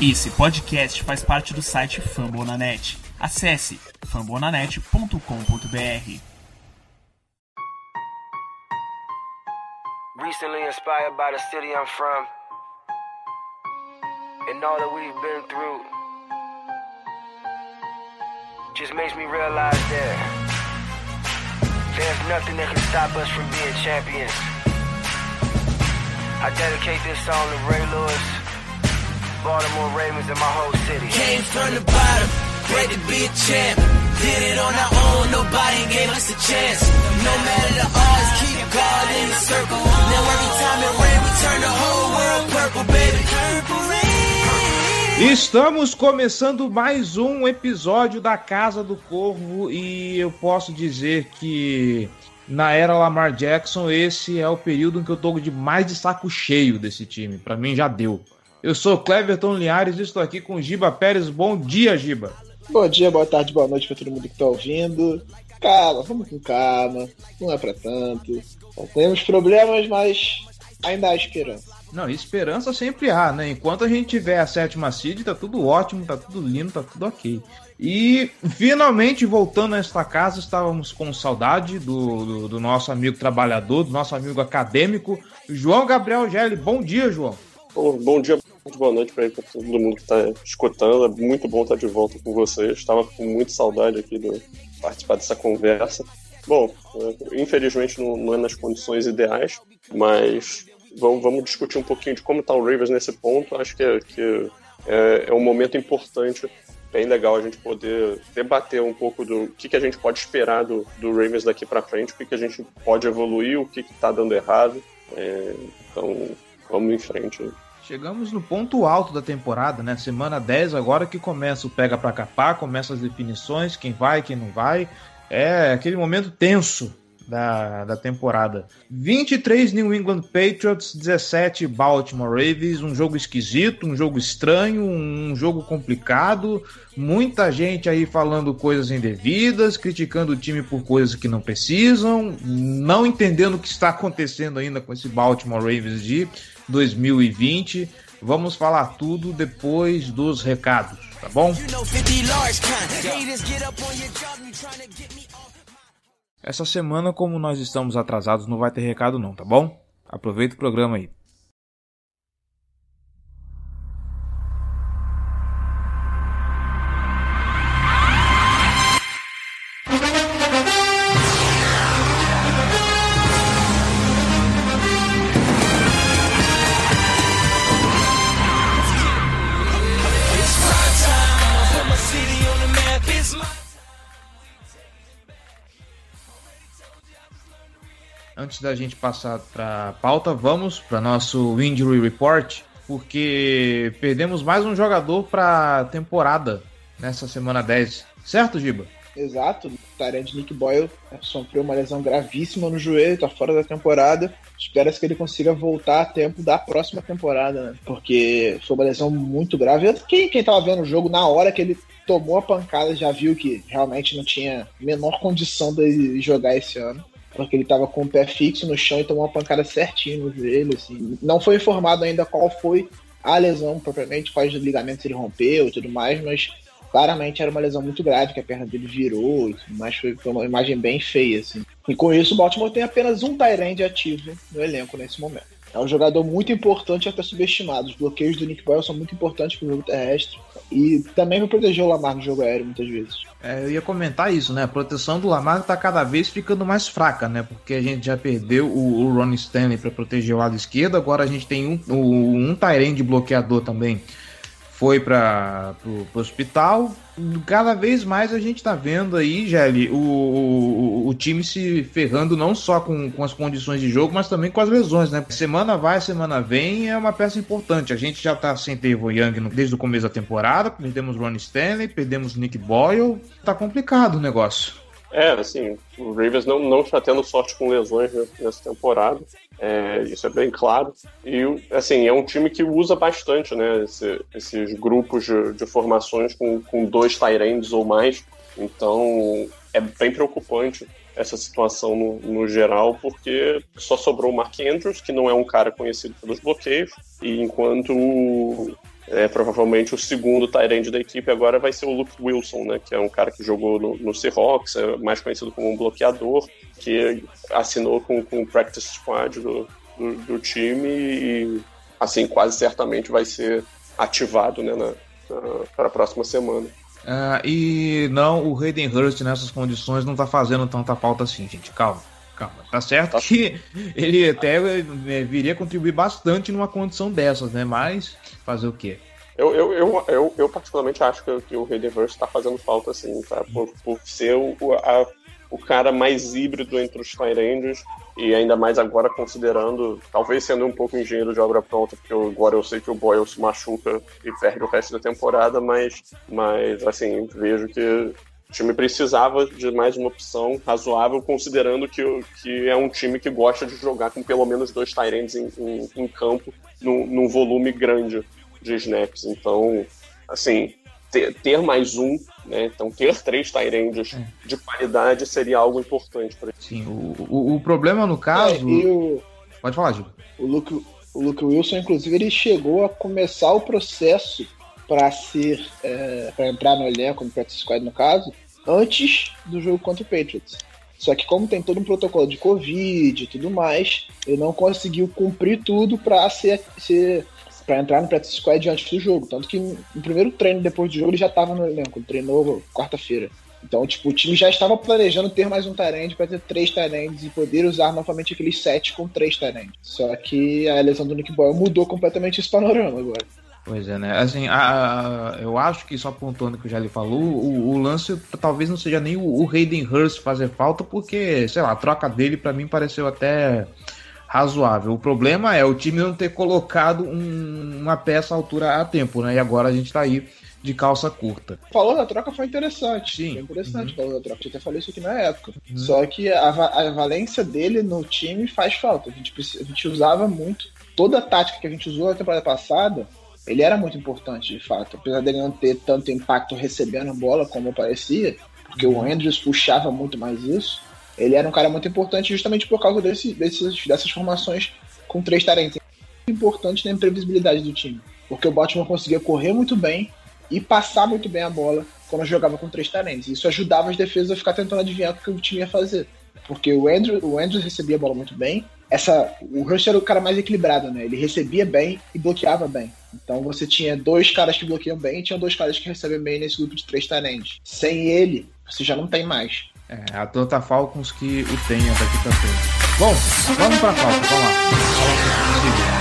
Esse podcast faz parte do site Fambonanet. Acesse fambonanet.com.br. Recently inspired by the city I'm from and all that we've been through just makes me realize that there's nothing that can stop us from being champions. I dedicate this song to Ray Lewis. Baltimore Ravens and my whole city. Came from the bottom, great to be a champ. Did it on our own, nobody gave us a chance. No matter the odds, keep God in the circle. Now every time it rains, we turn the whole world purple, baby. Purple rain. Estamos começando mais um episódio da Casa do Corvo e eu posso dizer que na era Lamar Jackson esse é o período em que eu tô de mais de saco cheio desse time. Para mim já deu. Eu sou Cleverton Linhares e estou aqui com Giba Pérez. Bom dia, Giba. Bom dia, boa tarde, boa noite para todo mundo que está ouvindo. Calma, vamos com calma, não é para tanto. Temos problemas, mas ainda há esperança. Não, esperança sempre há, né? Enquanto a gente tiver a sétima seed, tá tudo ótimo, tá tudo lindo, tá tudo ok. E finalmente voltando a esta casa, estávamos com saudade do, do, do nosso amigo trabalhador, do nosso amigo acadêmico, João Gabriel Gelli. Bom dia, João. Bom, bom dia, boa noite para todo mundo que está escutando. É muito bom estar de volta com vocês. Estava com muita saudade aqui de participar dessa conversa. Bom, é, infelizmente não, não é nas condições ideais, mas vamos, vamos, discutir um pouquinho de como está o Ravens nesse ponto. Acho que, é, que é, é, um momento importante, bem legal a gente poder debater um pouco do que, que a gente pode esperar do, do Ravens daqui para frente, o que, que a gente pode evoluir, o que está dando errado. É, então, vamos em frente. Chegamos no ponto alto da temporada, né? Semana 10 agora que começa o pega para capar, começa as definições, quem vai, quem não vai. É aquele momento tenso da, da temporada. 23 New England Patriots, 17 Baltimore Ravens, um jogo esquisito, um jogo estranho, um jogo complicado, muita gente aí falando coisas indevidas, criticando o time por coisas que não precisam, não entendendo o que está acontecendo ainda com esse Baltimore Ravens de 2020. Vamos falar tudo depois dos recados, tá bom? Essa semana, como nós estamos atrasados, não vai ter recado não, tá bom? Aproveita o programa aí. Antes da gente passar para pauta, vamos para nosso injury report, porque perdemos mais um jogador para temporada nessa semana 10. Certo, Giba? Exato. O Tyrande Nick Boyle sofreu uma lesão gravíssima no joelho, está fora da temporada. Espera-se que ele consiga voltar a tempo da próxima temporada, né? Porque foi uma lesão muito grave. Quem, quem tava vendo o jogo na hora que ele tomou a pancada já viu que realmente não tinha menor condição de jogar esse ano porque ele estava com o pé fixo no chão e tomou uma pancada certinho no joelho. Assim. Não foi informado ainda qual foi a lesão propriamente, quais ligamentos ele rompeu e tudo mais, mas claramente era uma lesão muito grave, que a perna dele virou mais. Foi, foi uma imagem bem feia. Assim. E com isso, o Baltimore tem apenas um Tyrande ativo no elenco nesse momento. É um jogador muito importante e até subestimado. Os bloqueios do Nick Boyle são muito importantes para o jogo terrestre e também para proteger o Lamar no jogo aéreo muitas vezes. É, eu ia comentar isso, né? A proteção do Lamar está cada vez ficando mais fraca, né? Porque a gente já perdeu o, o Ron Stanley para proteger o lado esquerdo, agora a gente tem um, um, um Tyrande bloqueador também foi para o hospital. Cada vez mais a gente está vendo aí, Gelli, o, o, o, time se ferrando não só com, com as condições de jogo, mas também com as lesões, né? Semana vai, semana vem, é uma peça importante. A gente já está sem Tevon Young desde o começo da temporada, perdemos Ron Stanley, perdemos Nick Boyle. Tá complicado o negócio. É, assim, o Ravens não, não está tendo sorte com lesões nessa temporada, é, isso é bem claro. E, assim, é um time que usa bastante, né, esse, esses grupos de, de, formações com, com dois Tyrands ou mais. Então, é bem preocupante essa situação no, no, geral, porque só sobrou o Mark Andrews, que não é um cara conhecido pelos bloqueios, e enquanto é, provavelmente o segundo Tyrande da equipe agora vai ser o Luke Wilson, né, que é um cara que jogou no, no Seahawks, é mais conhecido como um bloqueador, que assinou com, com o practice squad do, do, do, time e, assim, quase certamente vai ser ativado né, na, na para a próxima semana. Uh, e não, o Hayden Hurst nessas condições não tá fazendo tanta falta assim, gente. Calma, calma. Tá certo tá. que ele até é, viria contribuir bastante numa condição dessas, né? Mas fazer o quê? Eu, eu, eu, eu, eu particularmente acho que, que o Hayden Hurst tá fazendo falta, assim, tá? Por, por ser o, a, o cara mais híbrido entre os Tyrands e ainda mais agora considerando, talvez sendo um pouco engenheiro de obra pronta, porque agora eu sei que o Boyle se machuca e perde o resto da temporada, mas, mas assim, vejo que o time precisava de mais uma opção razoável, considerando que, que é um time que gosta de jogar com pelo menos dois Tyrants em, em, em campo, num, num volume grande de snaps. Então, assim, ter, ter mais um, né? Então ter três Tyrands é. de qualidade seria algo importante para ele. Sim, o, o, o, problema no caso. É, o... Pode falar, Gil. O Luke, o Luke Wilson, inclusive, ele chegou a começar o processo para ser. É, para entrar no elenco, no Practice Squad no caso, antes do jogo contra o Patriots. Só que como tem todo um protocolo de Covid e tudo mais, ele não conseguiu cumprir tudo para ser, ser para entrar no practice squad antes do jogo. Tanto que no primeiro treino depois do jogo ele já estava no elenco, ele treinou quarta-feira. Então, tipo, o time já estava planejando ter mais um Tyrande para ter três Tyrands e poder usar novamente aqueles sete com três Tyrands. Só que a lesão do Nick Boyle mudou completamente esse panorama agora. Pois é, né? Assim, a, a, eu acho que só apontando o que o Jali falou, o, o, lance talvez não seja nem o, o Hayden Hurst fazer falta, porque, sei lá, a troca dele para mim pareceu até razoável. O problema é o time não ter colocado um, uma peça à altura a tempo, né? E agora a gente tá aí de calça curta. Falou da troca foi interessante. Sim. Foi interessante uhum. falou da troca. Eu até falei isso aqui na época. Uhum. Só que a, a, valência dele no time faz falta. A gente, a gente usava muito. Toda a tática que a gente usou na temporada passada, ele era muito importante, de fato. Apesar dele não ter tanto impacto recebendo bola como parecia, porque uhum. o Andrews puxava muito mais isso ele era um cara muito importante justamente por causa desse, desses, dessas formações com três talentos. Importante na imprevisibilidade do time. Porque o Baltimore conseguia correr muito bem e passar muito bem a bola quando jogava com três talentos. Isso ajudava as defesas a ficar tentando adivinhar o que o time ia fazer. Porque o Andrew, o Andrews recebia a bola muito bem. Essa, o Rush era o cara mais equilibrado, né? Ele recebia bem e bloqueava bem. Então você tinha dois caras que bloqueiam bem e tinha dois caras que recebem bem nesse grupo de três talentos. Sem ele, você já não tem mais. É, Atlanta Falcons que o tenha daqui frente. Bom, vamos pra Falcons, vamos lá.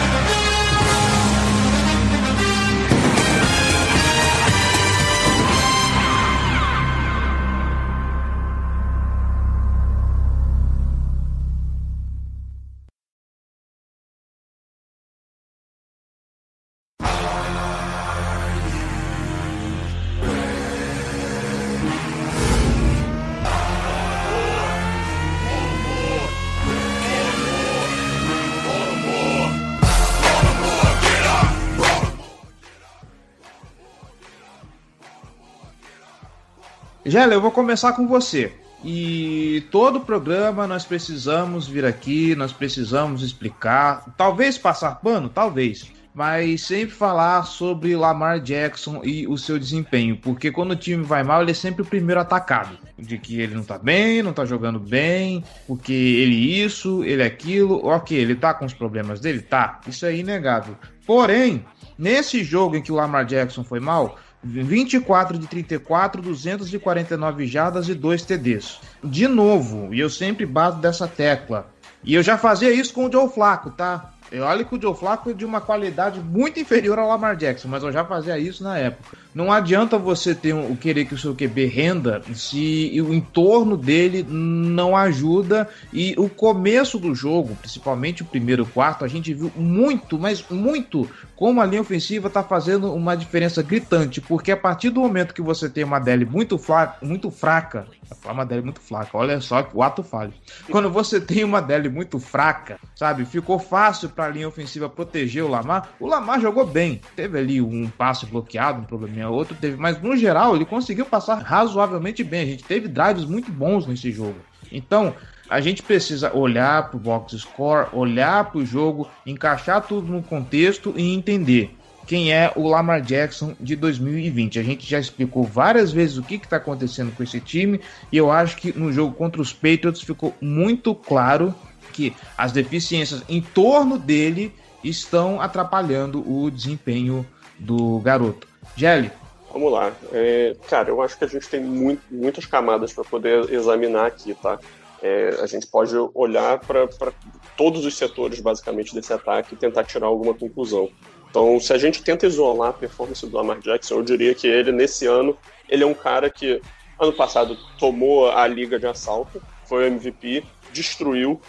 Gela, eu vou começar com você. E todo programa nós precisamos vir aqui, nós precisamos explicar, talvez passar pano, talvez, mas sempre falar sobre Lamar Jackson e o seu desempenho, porque quando o time vai mal, ele é sempre o primeiro atacado, de que ele não tá bem, não tá jogando bem, porque ele isso, ele aquilo, ok, ele tá com os problemas dele, tá, isso é inegável. Porém, nesse jogo em que o Lamar Jackson foi mal, 24 de 34, 249 jardas e 2 TDs. De novo, e eu sempre bato dessa tecla. E eu já fazia isso com o Joe Flaco, tá? Eu olho que o Joe Flaco é de uma qualidade muito inferior ao Lamar Jackson, mas eu já fazia isso na época. Não adianta você ter um, querer que o seu QB renda se o entorno dele não ajuda e o começo do jogo, principalmente o primeiro quarto, a gente viu muito, mas muito como a linha ofensiva está fazendo uma diferença gritante, porque a partir do momento que você tem uma DL muito, fraca, muito fraca, uma DL muito fraca, olha só o ato falho. Quando você tem uma DL muito fraca, sabe, ficou fácil para a linha ofensiva proteger o Lamar. O Lamar jogou bem, teve ali um passe bloqueado, um probleminha outro teve, mas no geral ele conseguiu passar razoavelmente bem. A gente teve drives muito bons nesse jogo. Então, a gente precisa olhar para o box score, olhar para o jogo, encaixar tudo no contexto e entender. quem é o Lamar Jackson de 2020. A gente já explicou várias vezes o que está acontecendo com esse time e eu acho que no jogo contra os Patriots ficou muito claro que as deficiências em torno dele estão atrapalhando o desempenho do garoto. Gelli. Vamos lá. É, cara, eu acho que a gente tem muito, muitas camadas para poder examinar aqui, tá? É, a gente pode olhar para todos os setores, basicamente, desse ataque e tentar tirar alguma conclusão. Então, se a gente tenta isolar a performance do Lamar Jackson, eu diria que ele, nesse ano, ele é um cara que, ano passado, tomou a liga de assalto, foi o MVP, destruiu,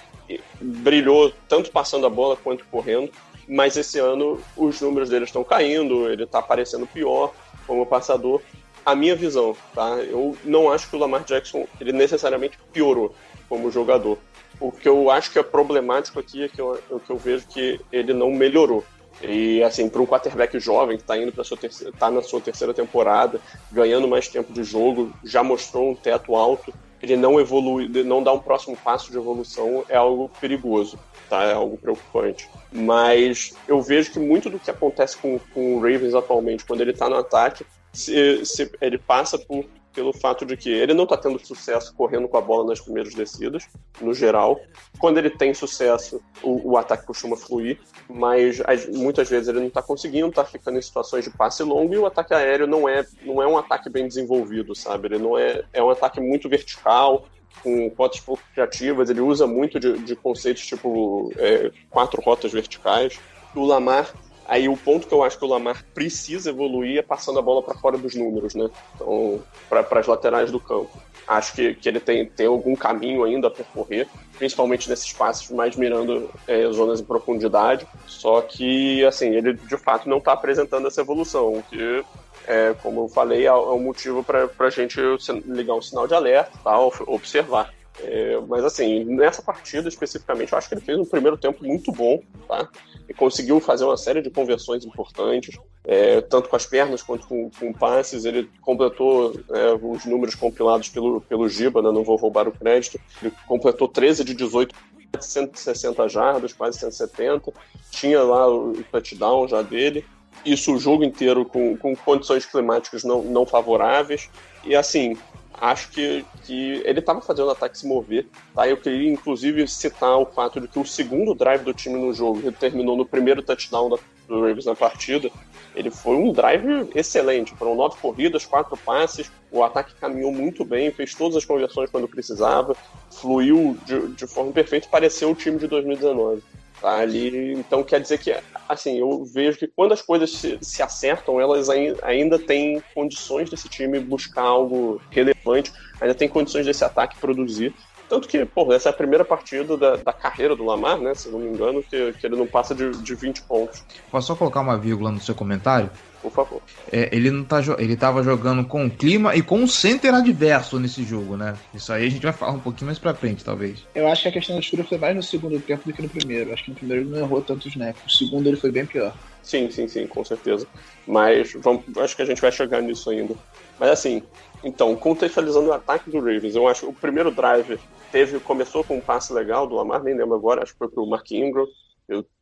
brilhou tanto passando a bola quanto correndo, mas esse ano os números dele estão caindo, ele está aparecendo pior como passador. A minha visão, tá? Eu não acho que o Lamar Jackson ele necessariamente piorou como jogador. O que eu acho que é problemático aqui é que eu, é que eu vejo que ele não melhorou. E assim, para um quarterback jovem que está indo para sua terceira, tá na sua terceira temporada, ganhando mais tempo de jogo, já mostrou um teto alto, ele não evolui, não dá um próximo passo de evolução, é algo perigoso, tá? É algo preocupante. Mas eu vejo que muito do que acontece com, com o Ravens atualmente, quando ele está no ataque, se, se, ele passa por pelo fato de que ele não está tendo sucesso correndo com a bola nas primeiras descidas, no geral. Quando ele tem sucesso, o, o ataque costuma fluir, mas as, muitas vezes ele não está conseguindo, está ficando em situações de passe longo e o ataque aéreo não é, não é um ataque bem desenvolvido, sabe? Ele não é, é um ataque muito vertical, com rotas pouco criativas, ele usa muito de, de conceitos tipo é, quatro rotas verticais. O Lamar Aí o ponto que eu acho que o Lamar precisa evoluir é passando a bola para fora dos números, né? Então, para as laterais do campo. Acho que, que ele tem, tem algum caminho ainda a percorrer, principalmente nesses passos mais mirando é, zonas em profundidade. Só que, assim, ele de fato não está apresentando essa evolução, que, é, como eu falei, é, é um motivo para a gente ligar um sinal de alerta, tá? observar. É, mas assim, nessa partida especificamente, eu acho que ele fez um primeiro tempo muito bom, tá? E conseguiu fazer uma série de conversões importantes, é, tanto com as pernas quanto com, com passes. Ele completou é, os números compilados pelo, pelo Giba, né? não vou roubar o crédito. Ele completou 13 de 18 160 jardas, quase 170. Tinha lá o touchdown já dele. Isso o jogo inteiro com, com condições climáticas não, não favoráveis. E assim, acho que, que ele estava fazendo o ataque se mover. Tá? Eu queria, inclusive, citar o fato de que o segundo drive do time no jogo, que terminou no primeiro touchdown da, do Ravens na partida, ele foi um drive excelente. Foram nove corridas, quatro passes, o ataque caminhou muito bem, fez todas as conversões quando precisava, fluiu de, de forma perfeita pareceu o time de 2019. Tá ali, então quer dizer que, assim, eu vejo que quando as coisas se, se acertam, elas ainda, têm condições desse time buscar algo relevante, ainda tem condições desse ataque produzir. Tanto que, pô, essa é a primeira partida da, da carreira do Lamar, né? Se não me engano, que, que ele não passa de, de 20 pontos. Posso só colocar uma vírgula no seu comentário? Por favor. É, ele não tá ele tava jogando com o clima e com o center adverso nesse jogo, né? Isso aí a gente vai falar um pouquinho mais pra frente, talvez. Eu acho que a questão da escura foi mais no segundo tempo do que no primeiro. Acho que no primeiro ele não errou tantos snaps. No segundo ele foi bem pior. Sim, sim, sim, com certeza. Mas vamos, acho que a gente vai chegar nisso ainda. Mas assim, então, contextualizando o ataque do Ravens, eu acho que o primeiro drive teve, começou com um passe legal do Lamar, nem lembro agora, acho que foi pro Mark Ingram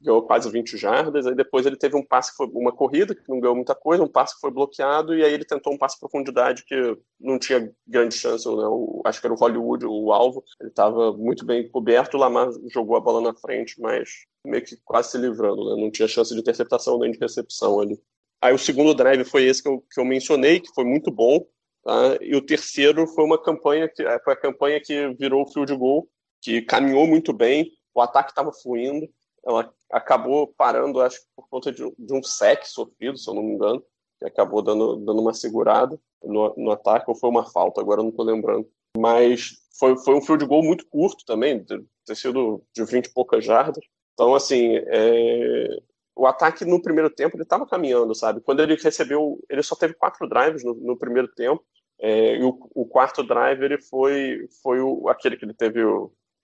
ganhou quase 20 jardas, aí depois ele teve um passe que foi uma corrida, que não ganhou muita coisa, um passe que foi bloqueado, e aí ele tentou um passe profundidade que não tinha grande chance, né? o, acho que era o Hollywood, o alvo, ele estava muito bem coberto, o Lamar jogou a bola na frente, mas meio que quase se livrando, né? não tinha chance de interceptação nem de recepção ali. Aí o segundo drive foi esse que eu, que eu mencionei, que foi muito bom, tá? e o terceiro foi uma campanha, que foi a campanha que virou o field goal, que caminhou muito bem, o ataque estava fluindo, ela acabou parando, acho que por conta de, de, um sec sofrido, se eu não me engano, que acabou dando, dando uma segurada no, no ataque, ou foi uma falta, agora eu não estou lembrando. Mas foi, foi um field goal muito curto também, ter sido de 20 e poucas jardas. Então, assim, é... o ataque no primeiro tempo ele estava caminhando, sabe? Quando ele recebeu, ele só teve quatro drives no, no primeiro tempo, é... e o, o, quarto drive ele foi, foi o, aquele que ele teve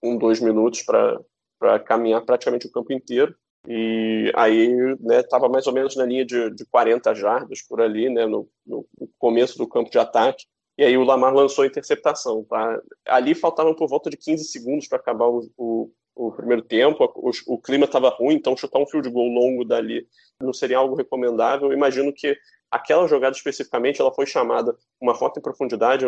um, dois minutos para para caminhar praticamente o campo inteiro. E aí, né, estava mais ou menos na linha de, de 40 jardas por ali, né, no, no, começo do campo de ataque. E aí o Lamar lançou a interceptação, tá? Ali faltavam por volta de 15 segundos para acabar o, o, o primeiro tempo, o, o clima estava ruim, então chutar um field goal longo dali não seria algo recomendável. Eu imagino que aquela jogada especificamente ela foi chamada uma rota em profundidade,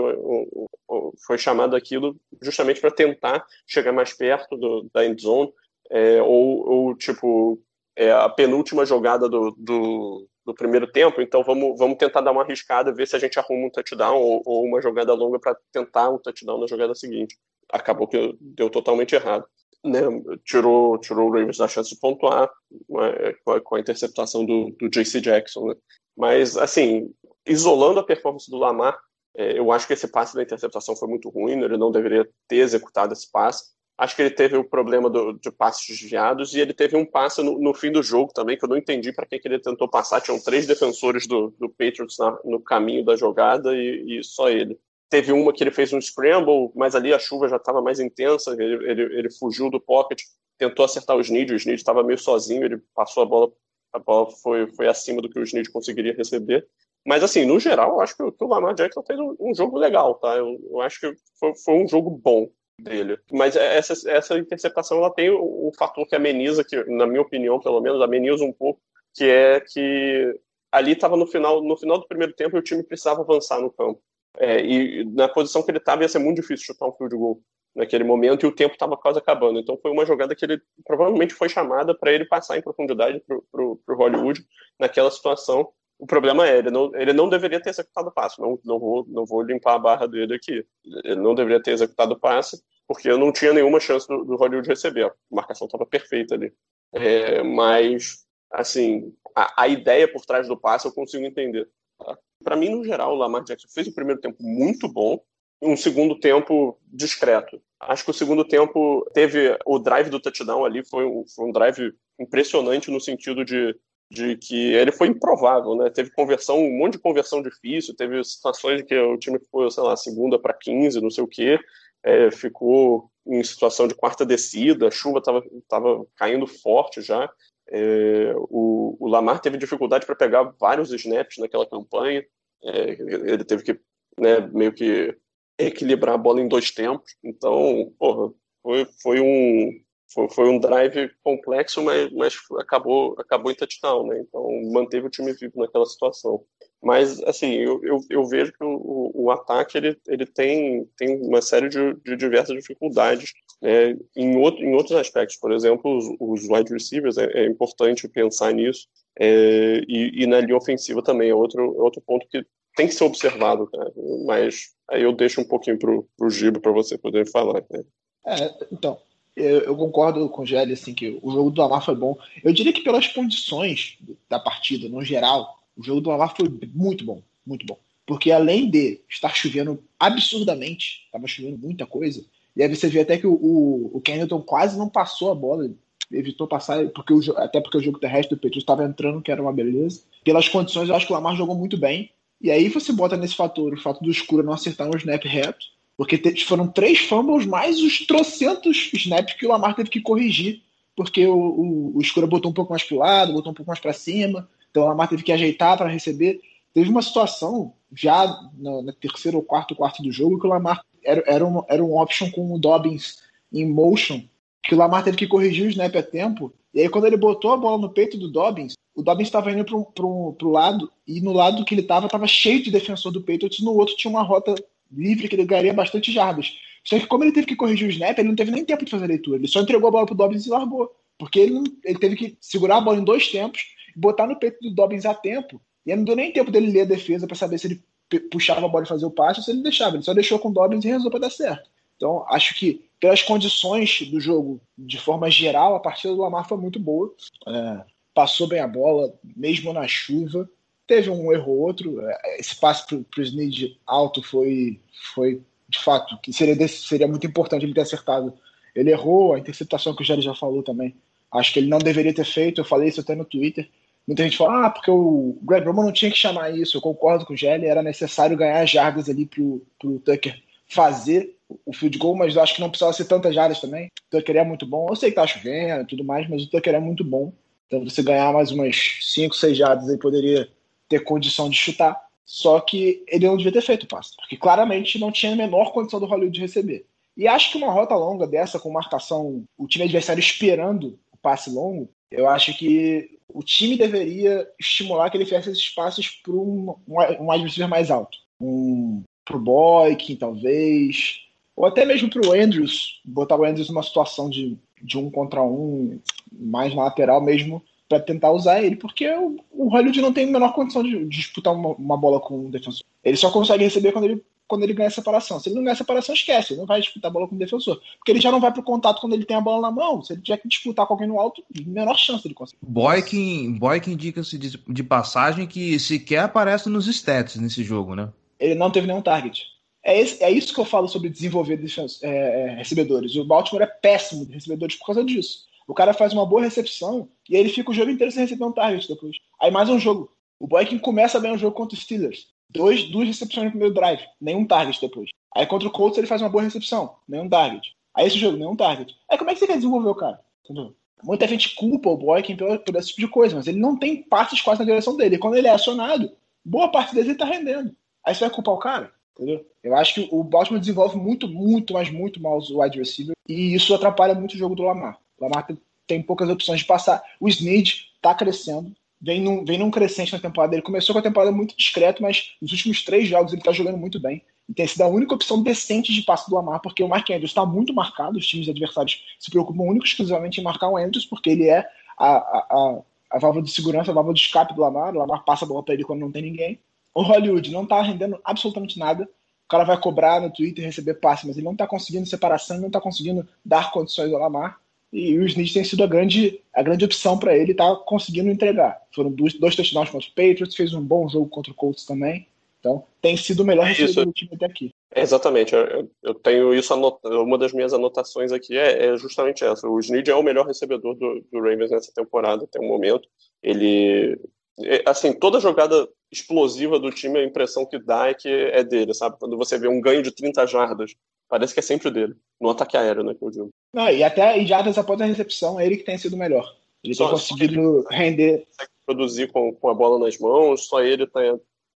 foi chamado aquilo justamente para tentar chegar mais perto do, da end zone, é, ou, tipo é a penúltima jogada do, do, do, primeiro tempo, então vamos, vamos tentar dar uma arriscada, ver se a gente arruma um touchdown ou, ou uma jogada longa para tentar um touchdown na jogada seguinte. Acabou que deu totalmente errado né, tirou, tirou o Ravens da chance de pontuar né, com, a, com, a, interceptação do, do JC Jackson. Né? Mas, assim, isolando a performance do Lamar, é, eu acho que esse passe da interceptação foi muito ruim, ele não deveria ter executado esse passe. Acho que ele teve o problema do, de passes desviados e ele teve um passe no, no, fim do jogo também, que eu não entendi para que, que ele tentou passar. Tinham três defensores do, do Patriots na, no caminho da jogada e, e só ele. Teve uma que ele fez um scramble, mas ali a chuva já estava mais intensa, ele, ele, ele, fugiu do pocket, tentou acertar o Snead, o Snead estava meio sozinho, ele passou a bola, a bola foi, foi acima do que o Snead conseguiria receber. Mas, assim, no geral, eu acho que, que o Lamar Jackson fez um, um jogo legal, tá? Eu, eu acho que foi, foi, um jogo bom dele. Mas essa, essa interceptação, ela tem um fator que ameniza, que, na minha opinião, pelo menos, ameniza um pouco, que é que ali estava no final, no final do primeiro tempo e o time precisava avançar no campo. É, e na posição que ele estava ia ser muito difícil chutar um field goal naquele momento e o tempo estava quase acabando. Então foi uma jogada que ele provavelmente foi chamada para ele passar em profundidade para o Hollywood naquela situação. O problema é, ele não, ele não deveria ter executado o passe. Não, não, vou, não vou limpar a barra dele aqui. Ele não deveria ter executado o passe, porque eu não tinha nenhuma chance do, do Hollywood receber. A marcação estava perfeita ali. É, mas, assim, a, a ideia por trás do passe eu consigo entender. Tá? Para mim, no geral, o Lamar Jackson fez o primeiro tempo muito bom, um segundo tempo discreto. Acho que o segundo tempo teve o drive do touchdown ali, foi um, foi um drive impressionante no sentido de, de que ele foi improvável, né? Teve conversão, um monte de conversão difícil, teve situações que o time ficou, sei lá, segunda para 15, não sei o quê, é, ficou em situação de quarta descida, a chuva estava tava caindo forte já. É, o, o, Lamar teve dificuldade para pegar vários snaps naquela campanha. É, ele teve que né, meio que equilibrar a bola em dois tempos. Então, porra, foi, foi um foi, foi um drive complexo, mas, mas acabou acabou em touchdown, né? Então manteve o time vivo naquela situação. Mas assim, eu, eu, eu vejo que o, o, ataque ele, ele tem, tem uma série de, de diversas dificuldades é, em, outro, em outros aspectos, por exemplo, os, os wide receivers, é, é, importante pensar nisso, é, e, e, na linha ofensiva também, é outro, é outro ponto que tem que ser observado, cara, mas aí eu deixo um pouquinho pro, pro Gibo para você poder falar. Né? É, então, eu, eu, concordo com o Gelli, assim, que o jogo do Lamar foi bom. Eu diria que pelas condições da partida, no geral, o jogo do Lamar foi muito bom, muito bom. Porque além de estar chovendo absurdamente, estava chovendo muita coisa, e aí você vê até que o, o, o Kenilton quase não passou a bola, evitou passar, porque o, até porque o jogo terrestre do Petrus estava entrando, que era uma beleza. Pelas condições, eu acho que o Lamar jogou muito bem. E aí você bota nesse fator o fato do escuro não acertar no snap reto, porque te, foram três fumbles mais os trocentos snaps que o Lamar teve que corrigir, porque o, o, o escuro botou um pouco mais para o lado, botou um pouco mais para cima, então o Lamar teve que ajeitar para receber. Teve uma situação já no, no terceiro ou quarto quarto do jogo que o Lamar era, era, um, era um option com o Dobbins em motion, que o Lamar teve que corrigir o snap a tempo. E aí, quando ele botou a bola no peito do Dobbins, o Dobbins estava indo para pro lado, e no lado que ele estava, estava cheio de defensor do Patriots, no outro tinha uma rota livre que ele ganharia bastante jardas. Só que, como ele teve que corrigir o snap, ele não teve nem tempo de fazer a leitura. Ele só entregou a bola pro Dobbins e largou. Porque ele, ele teve que segurar a bola em dois tempos, botar no peito do Dobbins a tempo, e não deu nem tempo dele ler a defesa para saber se ele puxava a bola e fazia o passe, se ele deixava. Ele só deixou com o Dobbins e resolveu para dar certo. Então, acho que pelas condições do jogo, de forma geral, a partida do Lamar foi muito boa. É, passou bem a bola, mesmo na chuva. Teve um erro ou outro. É, esse passe para o Snead alto foi, foi, de fato, que seria, seria muito importante ele ter acertado. Ele errou, a interceptação que o Jerry já falou também. Acho que ele não deveria ter feito. Eu falei isso até no Twitter. Muita gente fala, ah, porque o Greg Roman não tinha que chamar isso. Eu concordo com o Gelli, era necessário ganhar jardas ali pro, pro Tucker fazer o field goal, mas eu acho que não precisava ser tantas jardas também. O Tucker é muito bom. Eu sei que tá chovendo e tudo mais, mas o Tucker é muito bom. Então você ganhar mais umas 5, 6 jardas aí poderia ter condição de chutar. Só que ele não devia ter feito o passe, porque claramente não tinha a menor condição do Hollywood de receber. E acho que uma rota longa dessa, com marcação, o time adversário esperando o passe longo, eu acho que o time deveria estimular que ele fizesse esses passes para um, um receiver mais alto. Um, pro Boykin, talvez. Ou até mesmo pro Andrews, botar o Andrews numa situação de, de um contra um, mais na lateral mesmo, para tentar usar ele, porque o, o Hollywood não tem a menor condição de, de disputar uma, uma, bola com um defensor. Ele só consegue receber quando ele, quando ele ganha separação. Se ele não ganha separação, esquece, ele não vai disputar a bola com o defensor. Porque ele já não vai pro contato quando ele tem a bola na mão. Se ele tiver que disputar com alguém no alto, menor chance de conseguir. Boykin, Boykin indica-se de, de passagem que sequer aparece nos stats nesse jogo, né? Ele não teve nenhum target. É, esse, é isso que eu falo sobre desenvolver é, é, recebedores. O Baltimore é péssimo de recebedores por causa disso. O cara faz uma boa recepção e aí ele fica o jogo inteiro sem receber um target depois. Aí mais um jogo. O Boykin começa bem o jogo contra os Steelers. Dois, duas recepções no primeiro drive, nenhum target depois. Aí contra o Colts ele faz uma boa recepção, nenhum target. Aí esse jogo, nenhum target. Aí como é que você quer desenvolver o cara? Entendeu? Muita gente culpa o Boykin por, por esse tipo de coisa, mas ele não tem passes quase na direção dele. E quando ele é acionado, boa parte dele ele tá rendendo. Aí você vai culpar o cara? Entendeu? Eu acho que o Baltimore desenvolve muito, muito, mas muito mal os wide receiver e isso atrapalha muito o jogo do Lamar. O Lamar tem, tem poucas opções de passar. O Snead tá crescendo, vem num, vem num crescente na temporada. Ele começou com a temporada muito discreto, mas nos últimos três jogos ele tá jogando muito bem. E tem sido a única opção decente de passe do Lamar, porque o Mark Andrews está muito marcado. Os times adversários se preocupam único exclusivamente em marcar o Andrews, porque ele é a, a, a, a válvula de segurança, a válvula de escape do Lamar. O Lamar passa a bola para ele quando não tem ninguém. O Hollywood não tá rendendo absolutamente nada. O cara vai cobrar no Twitter receber passe, mas ele não tá conseguindo separação, não tá conseguindo dar condições ao Lamar. E o Smith tem sido a grande, a grande opção para ele, tá conseguindo entregar. Foram dois, dois touchdowns contra o Patriots, fez um bom jogo contra o Colts também. Então, tem sido o melhor recebedor do time até aqui. exatamente, eu, eu, tenho isso anotado, uma das minhas anotações aqui é, é justamente essa. O Snead é o melhor recebedor do, do Ravens nessa temporada até o momento. Ele, é, assim, toda jogada explosiva do time, a impressão que dá é que é dele, sabe? Quando você vê um ganho de 30 jardas, parece que é sempre dele, no ataque aéreo, né, que eu digo. Não, e até em jardas após a recepção, é ele que tem sido melhor. Ele só, tem conseguido ele render. Produzir com, com a bola nas mãos, só ele tá,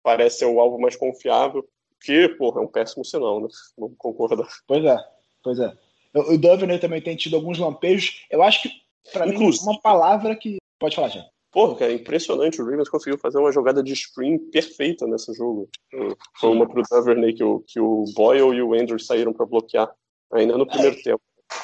parece ser o alvo mais confiável, que, porra, é um péssimo sinal, né? Vamos concordar. Pois é, pois é. O Duvernay também tem tido alguns lampejos. Eu acho que, para mim, uma palavra que. Pode falar, já. Porra, cara, impressionante. O Ravens conseguiu fazer uma jogada de screen perfeita nesse jogo. Foi uma pro Duvernay que o, que o Boyle e o Andrews saíram para bloquear ainda no primeiro é, tempo.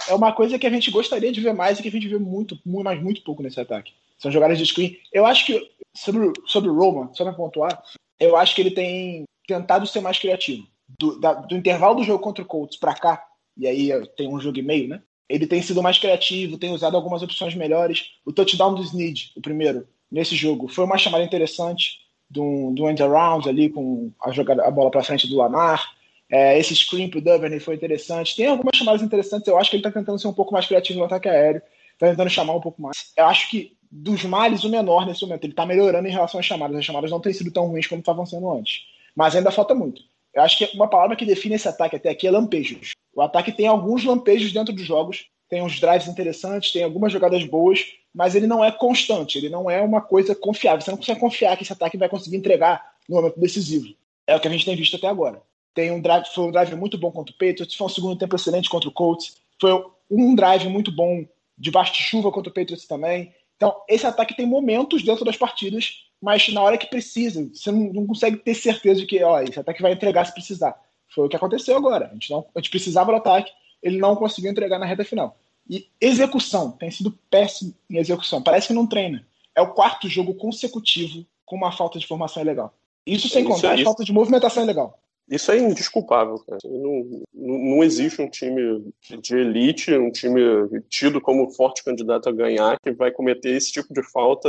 É uma coisa que a gente gostaria de ver mais e que a gente vê muito, muito mas muito pouco nesse ataque. São jogadas de screen. Eu acho que, sobre, sobre o Roman, só para pontuar, eu acho que ele tem tentado ser mais criativo. Do, da, do intervalo do jogo contra o Colts para cá, e aí tem um jogo e meio, né? Ele tem sido mais criativo, tem usado algumas opções melhores. O touchdown do Snead, o primeiro, nesse jogo, foi uma chamada interessante do, do end around ali, com a, jogada, a bola para frente do Lamar. É, esse screen pro Duvernay foi interessante. Tem algumas chamadas interessantes. Eu acho que ele está tentando ser um pouco mais criativo no ataque aéreo. Está tentando chamar um pouco mais. Eu acho que dos males, o menor nesse momento. Ele está melhorando em relação às chamadas. As chamadas não têm sido tão ruins como estavam sendo antes. Mas ainda falta muito. Eu acho que uma palavra que define esse ataque até aqui é lampejos. O ataque tem alguns lampejos dentro dos jogos, tem uns drives interessantes, tem algumas jogadas boas, mas ele não é constante, ele não é uma coisa confiável. Você não consegue confiar que esse ataque vai conseguir entregar no momento decisivo. É o que a gente tem visto até agora. Tem um drive, foi um drive muito bom contra o Patriots, foi um segundo tempo excelente contra o Colts, foi um drive muito bom debaixo de chuva contra o Patriots também. Então, esse ataque tem momentos dentro das partidas, mas na hora que precisa, você não, não consegue ter certeza de que ó, esse ataque vai entregar se precisar. Foi o que aconteceu agora. A gente, não, a gente precisava do ataque, ele não conseguiu entregar na reta final. E execução, tem sido péssimo em execução. Parece que não treina. É o quarto jogo consecutivo com uma falta de formação ilegal. Isso sem isso, contar isso, a falta de movimentação ilegal. Isso é indesculpável, cara. Não, não existe um time de elite, um time tido como forte candidato a ganhar, que vai cometer esse tipo de falta,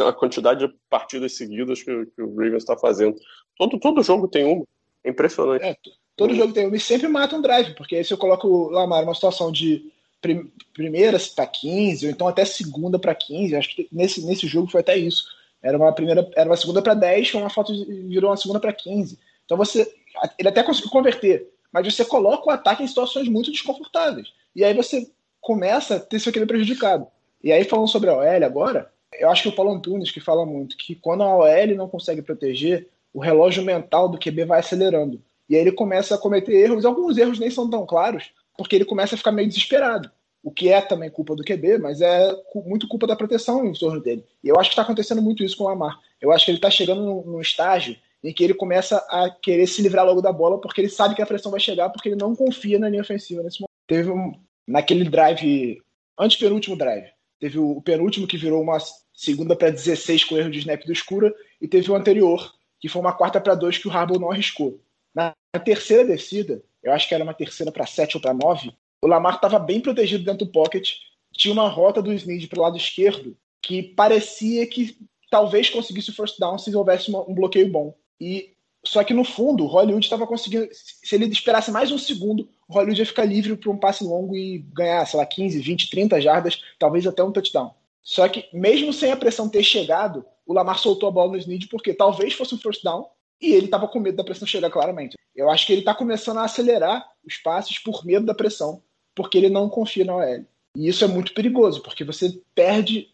a quantidade de partidas seguidas que, que o Ravens está fazendo. Todo, todo jogo tem uma. É impressionante. É, todo jogo tem uma e sempre mata um drive, porque aí se eu coloco o Lamar numa situação de prim, primeira para 15, ou então até segunda para 15, acho que nesse, nesse jogo foi até isso. Era uma primeira, era uma segunda para 10, foi uma falta virou uma segunda para 15. Então você ele até conseguiu converter, mas você coloca o ataque em situações muito desconfortáveis. E aí você começa a ter seu equilíbrio prejudicado. E aí falando sobre a OL agora, eu acho que o Paulo Antunes que fala muito que quando a OL não consegue proteger, o relógio mental do QB vai acelerando. E aí ele começa a cometer erros, alguns erros nem são tão claros, porque ele começa a ficar meio desesperado. O que é também culpa do QB, mas é muito culpa da proteção em torno dele. E eu acho que está acontecendo muito isso com o Lamar. Eu acho que ele está chegando num, estágio em que ele começa a querer se livrar logo da bola, porque ele sabe que a pressão vai chegar, porque ele não confia na linha ofensiva nesse momento. Teve um, naquele drive, antepenúltimo drive, teve o, penúltimo que virou uma segunda para 16 com erro de snap do escura, e teve o anterior, que foi uma quarta para dois que o Harbaugh não arriscou. Na, terceira descida, eu acho que era uma terceira para sete ou para nove, o Lamar estava bem protegido dentro do pocket, tinha uma rota do Snead para o lado esquerdo que parecia que talvez conseguisse o first down se houvesse um bloqueio bom. E só que no fundo, o Hollywood estava conseguindo. Se ele esperasse mais um segundo, o Hollywood ia ficar livre para um passe longo e ganhar, sei lá, 15, 20, 30 jardas, talvez até um touchdown. Só que, mesmo sem a pressão ter chegado, o Lamar soltou a bola no Snead porque talvez fosse um first down e ele estava com medo da pressão chegar claramente. Eu acho que ele está começando a acelerar os passes por medo da pressão, porque ele não confia na OL. E isso é muito perigoso, porque você perde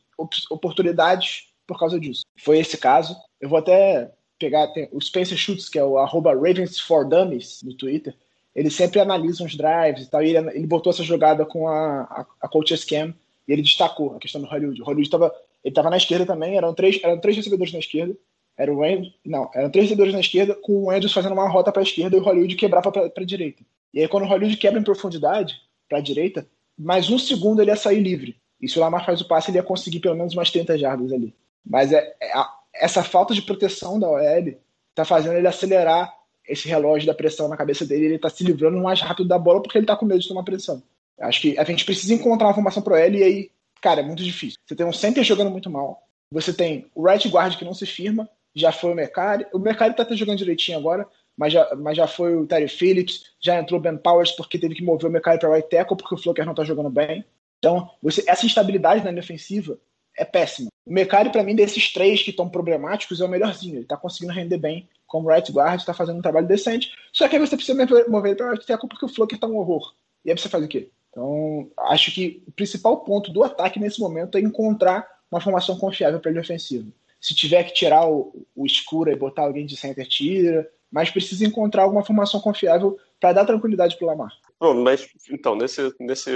oportunidades por causa disso. Foi esse caso. Eu vou até pegar tem, o Spencer Schutz, que é o arroba Ravens for Dummies no Twitter. Ele sempre analisa uns drives e tal. E ele, ele botou essa jogada com a, a, a Coach Scam e ele destacou a questão do Hollywood. O Hollywood estava ele estava na esquerda também, eram três, eram três recebedores na esquerda. Era o Andrews, não, eram três recebedores na esquerda, com o Andrews fazendo uma rota para a esquerda e o Hollywood quebrava para a direita. E aí, quando o Hollywood quebra em profundidade para a direita, mais um segundo ele ia sair livre. E se o Lamar faz o passe, ele ia conseguir pelo menos umas 30 jardas ali. Mas é, é a, essa falta de proteção da OL está fazendo ele acelerar esse relógio da pressão na cabeça dele. Ele está se livrando mais rápido da bola porque ele está com medo de tomar pressão. Acho que a gente precisa encontrar uma formação pro L e aí, cara, é muito difícil. Você tem um center jogando muito mal. Você tem o right guard que não se firma. Já foi o Mercari. O Mercari tá jogando direitinho agora, mas já, mas já foi o Terry Phillips. Já entrou o Ben Powers porque teve que mover o Mercari para right tackle porque o Flocker não tá jogando bem. Então, você, essa instabilidade na linha ofensiva é péssima. O Mercari, para mim, desses três que estão problemáticos, é o melhorzinho. Ele tá conseguindo render bem como right guard, está fazendo um trabalho decente. Só que aí você precisa mover ele para right tackle porque o Flocker tá um horror. E aí você faz o quê? Então, acho que o principal ponto do ataque nesse momento é encontrar uma formação confiável para ele ofensivo. Se tiver que tirar o, o e botar alguém de center, tira, mas precisa encontrar alguma formação confiável para dar tranquilidade para o Lamar. Bom, mas então, nesse, nesse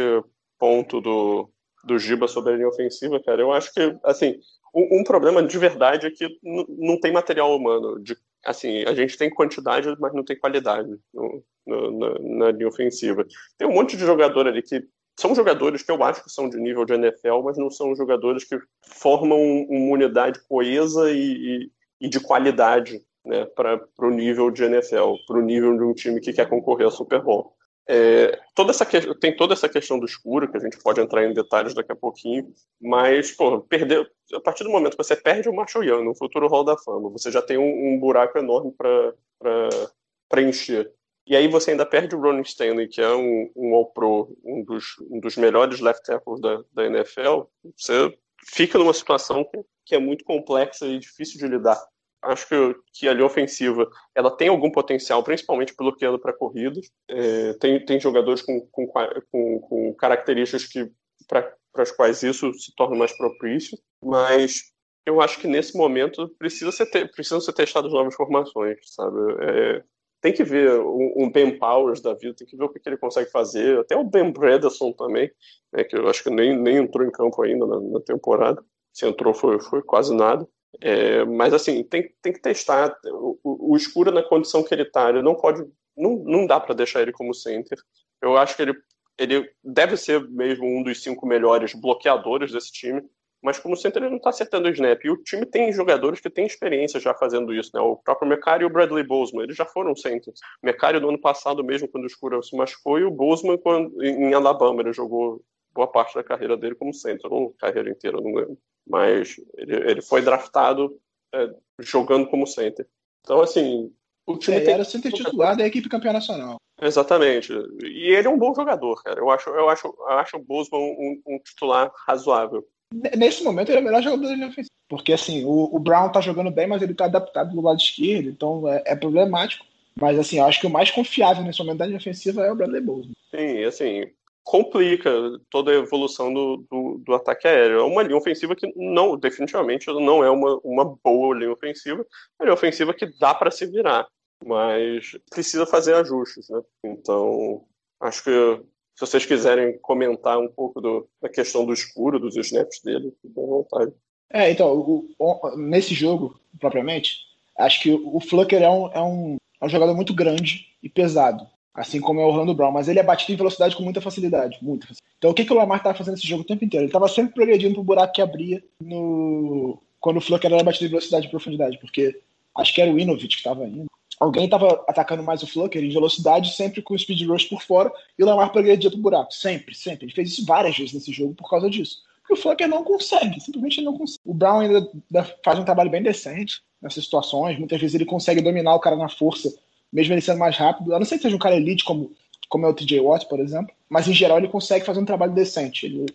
ponto do, do Giba sobre a linha ofensiva, cara, eu acho que, assim, um, um problema de verdade é que não tem material humano. De, assim, a gente tem quantidade, mas não tem qualidade no, no, na, na, linha ofensiva. Tem um monte de jogador ali que são jogadores que eu acho que são de nível de NFL, mas não são jogadores que formam uma unidade coesa e, e, e de qualidade né, para o nível de NFL, para o nível de um time que quer concorrer ao Super Bowl. É, toda essa que... tem toda essa questão do escuro, que a gente pode entrar em detalhes daqui a pouquinho, mas, pô, perder, a partir do momento que você perde o Marshall Young no futuro Hall da Fama, você já tem um, um buraco enorme para preencher. E aí você ainda perde o Ronnie Stanley, que é um, um All-Pro, um dos, um dos melhores left tackles da, da NFL, você fica numa situação que, que é muito complexa e difícil de lidar acho que, que a linha ofensiva ela tem algum potencial, principalmente bloqueando para corridas. É, tem, tem jogadores com, com, com, com características que para as quais isso se torna mais propício, mas eu acho que nesse momento precisa ser te, precisam ser testadas novas formações, sabe? É, tem que ver um, um, Ben Powers da vida, tem que ver o que, que ele consegue fazer, até o Ben Bredesen também, né, que eu acho que nem, nem entrou em campo ainda na, na temporada, se entrou foi, foi quase nada. É, mas assim, tem, tem que testar. O, o, escuro na condição que ele está, ele não pode. Não, não dá para deixar ele como center. Eu acho que ele, ele deve ser mesmo um dos cinco melhores bloqueadores desse time. Mas como center ele não está acertando o snap. E o time tem jogadores que têm experiência já fazendo isso. Né? O próprio Mecari e o Bradley Bozeman, eles já foram centers. O Mecari no ano passado mesmo, quando o Escuro se machucou, e o Bozeman quando, em Alabama, ele jogou boa parte da carreira dele como center. Ou carreira inteira, não lembro mas ele, ele foi draftado é, jogando como center. Então, assim, o time é, tem... era center titular da equipe campeã nacional. Exatamente. E ele é um bom jogador, cara. Eu acho, eu acho, eu acho o Bosman um, um titular razoável. Nesse momento, ele é o melhor jogador da linha ofensiva. Porque, assim, o, o, Brown tá jogando bem, mas ele tá adaptado do lado esquerdo, então é, é problemático. Mas, assim, eu acho que o mais confiável nesse momento da linha ofensiva é o Bradley Bozeman. Sim, assim, complica toda a evolução do, do, do, ataque aéreo. É uma linha ofensiva que não, definitivamente não é uma, uma boa linha ofensiva, é uma linha ofensiva que dá para se virar, mas precisa fazer ajustes, né? Então, acho que se vocês quiserem comentar um pouco do, da questão do escuro, dos snaps dele, fiquem à vontade. É, então, o, o, nesse jogo, propriamente, acho que o Flucker é um, é, um, é um jogador muito grande e pesado, assim como é o Orlando Brown, mas ele é batido em velocidade com muita facilidade, muita facilidade. Então, o que, que o Lamar estava fazendo nesse jogo o tempo inteiro? Ele estava sempre progredindo pro buraco que abria no quando o Flucker era batido em velocidade e profundidade, porque acho que era o Inovich que estava indo. Alguém estava atacando mais o Flucker em velocidade, sempre com o speed rush por fora, e o Lamar progredia pro buraco. Sempre, sempre. Ele fez isso várias vezes nesse jogo por causa disso. Porque o Flucker não consegue, simplesmente não consegue. O Brown ainda faz um trabalho bem decente nessas situações. Muitas vezes ele consegue dominar o cara na força, mesmo ele sendo mais rápido. A não ser que seja um cara elite, como, como é o TJ Watt, por exemplo. Mas em geral ele consegue fazer um trabalho decente. Ele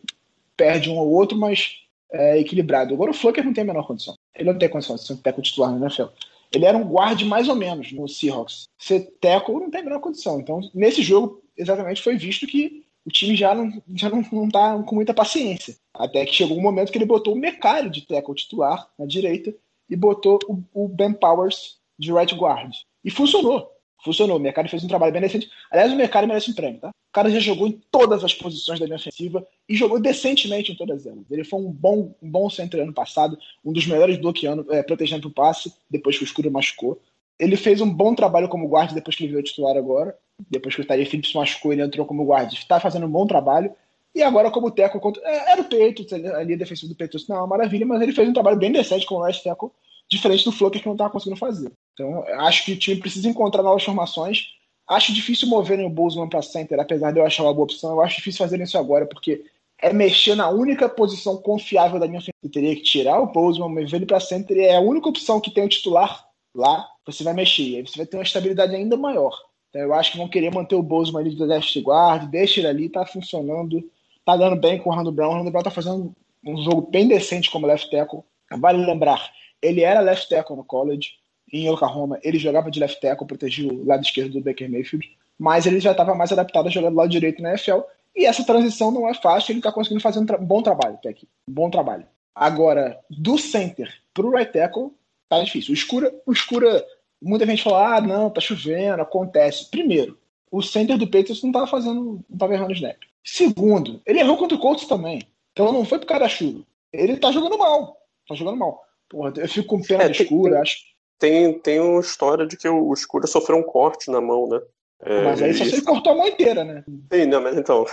perde um ou outro, mas é equilibrado. Agora o Flucker não tem a menor condição. Ele não tem condição de ser um teco titular no NFL. Ele era um guarde mais ou menos no Seahawks. Ser teco não tem a menor condição. Então, nesse jogo, exatamente foi visto que o time já não, já não, não tá com muita paciência. Até que chegou um momento que ele botou o Mecário de tackle titular na direita e botou o, o Ben Powers de right guard. E funcionou. Funcionou. O Mercado fez um trabalho bem decente. Aliás, o Mercado merece um prêmio, tá? O cara já jogou em todas as posições da linha ofensiva e jogou decentemente em todas elas. Ele foi um bom, um bom center ano passado, um dos melhores bloqueando, é, protegendo o passe, depois que o escuro machucou. Ele fez um bom trabalho como guarda depois que ele veio titular agora. Depois que o Tari Phillips machucou, ele entrou como guarda. Está fazendo um bom trabalho. E agora, como teco, contra... É, era o Patriots, ali a defensiva do Patriots não é uma maravilha, mas ele fez um trabalho bem decente como right tackle, diferente do Flucker que não estava conseguindo fazer. Então, acho que o time precisa encontrar novas formações. Acho difícil moverem o Bozeman para center, apesar de eu achar uma boa opção. Eu acho difícil fazerem isso agora, porque é mexer na única posição confiável da minha. Você teria que tirar o Bozeman, mover ele para center, e é a única opção que tem o titular lá. Você vai mexer, aí você vai ter uma estabilidade ainda maior. Então, eu acho que vão querer manter o Bozeman ali de left guard, deixa ele ali, tá funcionando tá dando bem com o Orlando Brown. O Orlando Brown tá fazendo um jogo bem decente como left tackle. Vale lembrar, ele era left tackle no college, em Oklahoma. Ele jogava de left tackle, protegia o lado esquerdo do Baker Mayfield, mas ele já estava mais adaptado a jogar do lado direito na NFL. E essa transição não é fácil, ele está conseguindo fazer um, um, bom trabalho até aqui. Um bom trabalho. Agora, do center pro right tackle, tá difícil. O escura, o escura, muita gente fala, ah, não, tá chovendo, acontece. Primeiro, o center do Patriots não tava fazendo, não tava errando snap. Segundo, ele errou contra o Colts também. Então não foi por causa da chuva. Ele tá jogando mal. Tá jogando mal. Porra, eu fico com pena é, do escuro, acho. Tem, tem uma história de que o, o escuro sofreu um corte na mão, né? É, mas aí só se ele cortou a mão inteira, né? Sim, não, mas então.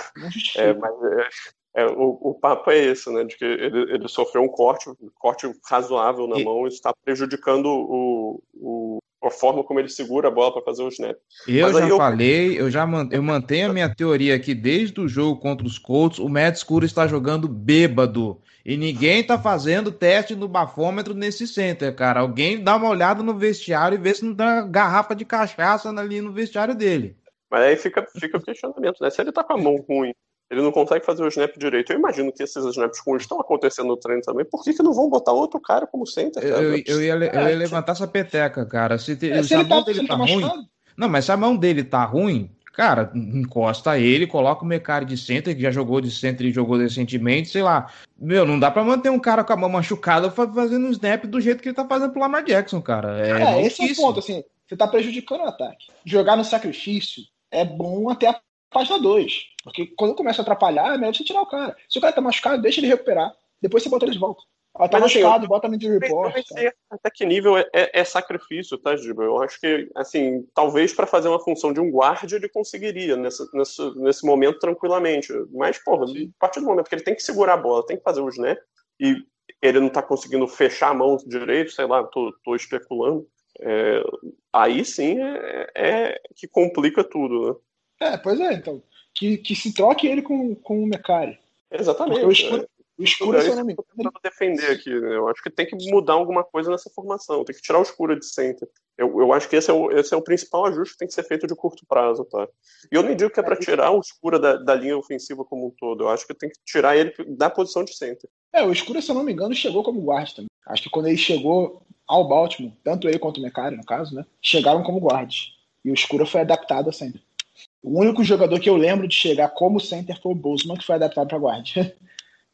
É, mas é, é, o, o papo é esse, né? De que ele, ele sofreu um corte, um corte razoável na e... mão, e está prejudicando o, o, a forma como ele segura a bola para fazer o snap. Eu já eu... falei, eu já man... eu mantenho a minha teoria aqui desde o jogo contra os Colts, o Matt Scuro está jogando bêbado. E ninguém tá fazendo teste no bafômetro nesse center, cara. Alguém dá uma olhada no vestiário e vê se não tem uma garrafa de cachaça ali no vestiário dele. Mas aí fica, fica o questionamento, né? Se ele tá com a mão ruim, ele não consegue fazer o snap direito. Eu imagino que esses snaps ruins estão acontecendo no treino também. Por que, que não vão botar outro cara como center? Cara? Eu, eu, ia, eu ia levantar essa peteca, cara. Se, te, é, se, se a mão tá, dele tá, tá ruim. Não, mas se a mão dele tá ruim, cara, encosta ele, coloca o Mecari de center, que já jogou de center e jogou recentemente, sei lá. Meu, não dá pra manter um cara com a mão machucada fazendo um snap do jeito que ele tá fazendo pro Lamar Jackson, cara. É, é esse é o ponto, assim, você tá prejudicando o ataque. Jogar no sacrifício é bom até a página 2. Porque quando começa a atrapalhar, é melhor você tirar o cara. Se o cara tá machucado, deixa ele recuperar. Depois você bota ele de volta. Ela tá Mas, machucado, assim, bota no injury report. Tá. Até que nível é, é, é sacrifício, tá, Giba? Eu acho que, assim, talvez para fazer uma função de um guarda ele conseguiria nesse, momento tranquilamente. Mas, porra, Sim. a partir do momento que ele tem que segurar a bola, tem que fazer o snap, e ele não tá conseguindo fechar a mão direito, sei lá, tô, tô especulando. É, aí sim é, é, que complica tudo, né? É, pois é, então. Que, que se troque ele com, com o Mecari. Exatamente. Porque o, o escuro, é, se eu não me engano. defender aqui, né? Eu acho que tem que mudar alguma coisa nessa formação. Tem que tirar o escuro de center. Eu, eu acho que esse é, o, esse é o principal ajuste que tem que ser feito de curto prazo, tá? E eu nem digo que é para tirar o escuro da, da linha ofensiva como um todo. Eu acho que tem que tirar ele da posição de center. É, o escuro, se eu não me engano, chegou como guarda também. Acho que quando ele chegou ao Baltimore, tanto ele quanto o Mecari, no caso, né? Chegaram como guardas. E o escuro foi adaptado a center. O único jogador que eu lembro de chegar como center foi o Bozeman, que foi adaptado para guarda.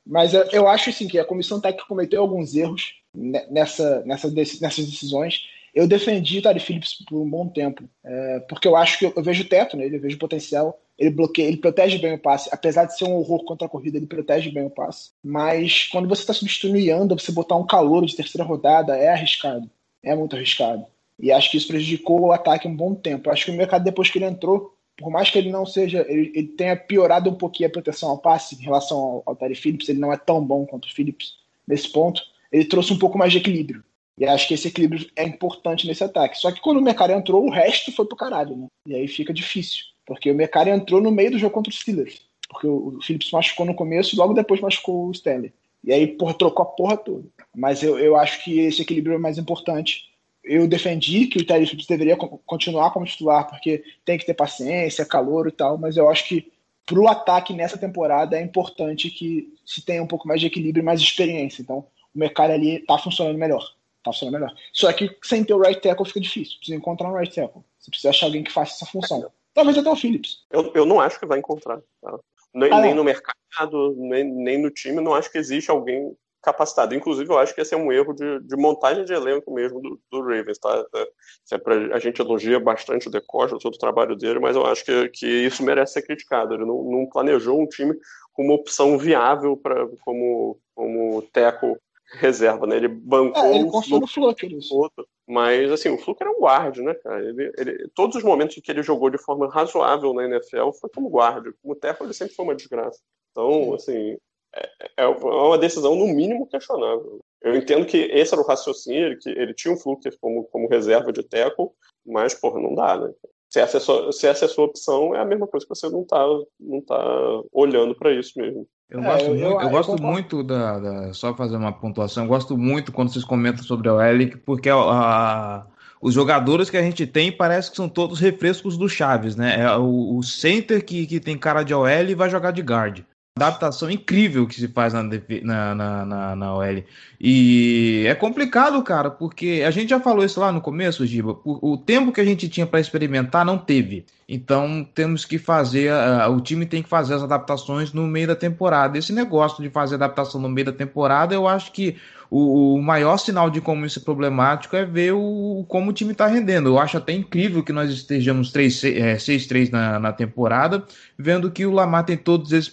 Mas eu acho assim que a comissão técnica cometeu alguns erros nessa, nessa, nessas decisões. Eu defendi Tari Phillips por um bom tempo, é, porque eu acho que eu, eu vejo teto nele, eu vejo potencial. Ele bloqueia, ele protege bem o passe. Apesar de ser um horror contra a corrida, ele protege bem o passe. Mas quando você está substituindo você botar um calor de terceira rodada é arriscado. É muito arriscado. E acho que isso prejudicou o ataque um bom tempo. Acho que o mercado, depois que ele entrou, por mais que ele não seja, ele, ele tenha piorado um pouquinho a proteção ao passe em relação ao, ao Terry Phillips, ele não é tão bom quanto o Phillips nesse ponto, ele trouxe um pouco mais de equilíbrio. E acho que esse equilíbrio é importante nesse ataque. Só que quando o Mercado entrou, o resto foi pro caralho, né? E aí fica difícil. Porque o Mercado entrou no meio do jogo contra os Steelers. Porque o, o Phillips machucou no começo e logo depois machucou o Stanley. E aí, porra, trocou a porra toda. Mas eu, eu acho que esse equilíbrio é mais importante. Eu defendi que o Phillips deveria continuar como titular, porque tem que ter paciência, calor e tal, mas eu acho que pro ataque nessa temporada é importante que se tenha um pouco mais de equilíbrio e mais experiência. Então, o mercado ali tá funcionando melhor. Tá funcionando melhor. Só que sem ter o right tackle fica difícil. Precisa encontrar um right tackle. Você precisa achar alguém que faça essa função. Talvez até o Phillips. Eu, eu não acho que vai encontrar. Tá? Nem, ah, nem no mercado, nem, nem no time, não acho que existe alguém capacitado. Inclusive, eu acho que esse é um erro de, de montagem de elenco mesmo do, do Ravens, tá? É, é a gente elogia bastante o Decosta, todo o trabalho dele, mas eu acho que, que isso merece ser criticado. Ele não, não planejou um time com uma opção viável para como, como teco reserva, né? Ele bancou. É, ele o Fluker. Outro, mas, assim, o Fluker era um guarde, né, cara? Ele, ele, todos os momentos que ele jogou de forma razoável na NFL foi como guarde. Como teco, ele sempre foi uma desgraça. Então, assim, é, é uma decisão, no mínimo, questionável. Eu entendo que esse era o raciocínio, que ele tinha um Fluker como, como reserva de teco, mas, porra, não dá, né? Se essa, é sua, se essa é a sua opção, é a mesma coisa que você não tá, não tá olhando para isso mesmo. Eu é, gosto, eu, muito, eu, eu gosto muito da, da, Só fazer uma pontuação, eu gosto muito quando vocês comentam sobre a OL, porque a, a, os jogadores que a gente tem parece que são todos refrescos do Chaves, né? É o, o center que, que tem cara de OL e vai jogar de guard adaptação incrível que se faz na, na, na, na, na OL. E é complicado, cara, porque a gente já falou isso lá no começo, Giba. O, o tempo que a gente tinha para experimentar não teve. Então temos que fazer, uh, o time tem que fazer as adaptações no meio da temporada. Esse negócio de fazer adaptação no meio da temporada, eu acho que o, o maior sinal de como isso é problemático é ver o, como o time está rendendo. Eu acho até incrível que nós estejamos 6-3 é, na, na temporada, vendo que o Lamar tem todos esses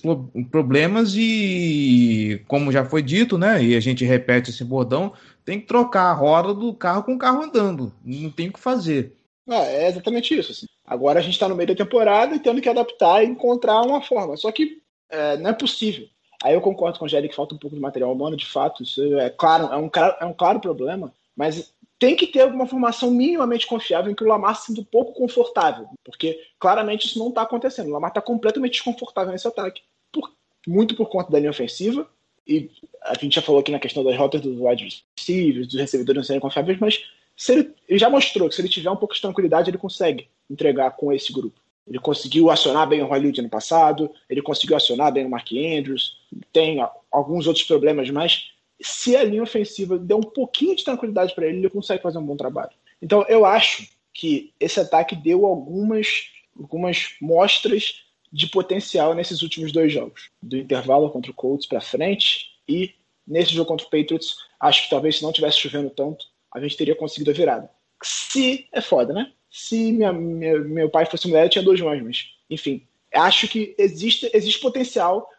problemas e, como já foi dito, né, e a gente repete esse bordão, tem que trocar a roda do carro com o carro andando. Não tem o que fazer. É, é exatamente isso. Assim. Agora a gente está no meio da temporada e tendo que adaptar e encontrar uma forma. Só que é, não é possível Aí eu concordo com o Jerry que falta um pouco de material humano, de fato, isso é claro, é um, é um claro problema, mas tem que ter alguma formação minimamente confiável em que o Lamar se sinta um pouco confortável, porque claramente isso não está acontecendo. O Lamar está completamente desconfortável nesse ataque, por, muito por conta da linha ofensiva, e a gente já falou aqui na questão das rotas dos wide receivers, dos recebedores não serem confiáveis, mas ele, ele já mostrou que se ele tiver um pouco de tranquilidade, ele consegue entregar com esse grupo. Ele conseguiu acionar bem o Hollywood no passado, ele conseguiu acionar bem o Mark Andrews, tem alguns outros problemas, mas se a linha ofensiva der um pouquinho de tranquilidade para ele, ele consegue fazer um bom trabalho. Então eu acho que esse ataque deu algumas, algumas mostras de potencial nesses últimos dois jogos, do intervalo contra o Colts para frente e nesse jogo contra o Patriots, acho que talvez se não tivesse chovendo tanto, a gente teria conseguido a virada. Se é foda, né? Se minha, minha, meu pai fosse mulher, eu tinha dois mães, mas enfim. Acho que existe, existe potencial,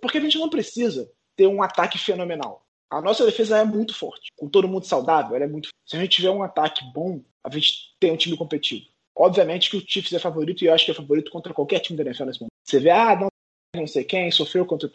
porque a gente não precisa ter um ataque fenomenal. A nossa defesa é muito forte, com todo mundo saudável, ela é muito Se a gente tiver um ataque bom, a gente tem um time competitivo. Obviamente que o Chiefs é favorito e eu acho que é favorito contra qualquer time da NFL nesse momento. Você vê, ah, não, não sei quem, sofreu contra o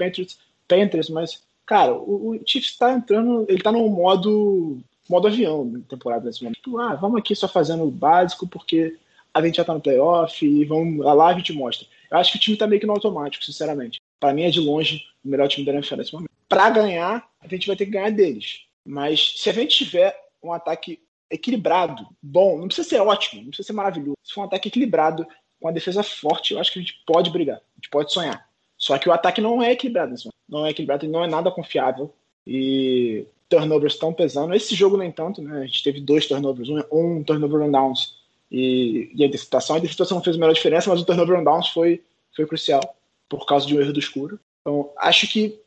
Panthers, mas, cara, o, o Chiefs está entrando, ele está num modo modo avião temporada nesse momento. Tipo, ah, vamos aqui só fazendo o básico porque a gente já tá no playoff e vamos lá a gente mostra. Eu acho que o time tá meio que no automático, sinceramente. Para mim é de longe o melhor time da NFL nesse momento. Para ganhar, a gente vai ter que ganhar deles. Mas se a gente tiver um ataque equilibrado, bom, não precisa ser ótimo, não precisa ser maravilhoso. Se for um ataque equilibrado, com a defesa forte, eu acho que a gente pode brigar, a gente pode sonhar. Só que o ataque não é equilibrado nesse momento. Não é equilibrado, não é nada confiável. E turnovers estão pesando. Esse jogo, nem tanto, né? A gente teve dois turnovers, um, um turnover on downs e, e a interceptação. A interceptação não fez a melhor diferença, mas o turnover on downs foi, foi crucial por causa de um erro do escuro. Então, acho que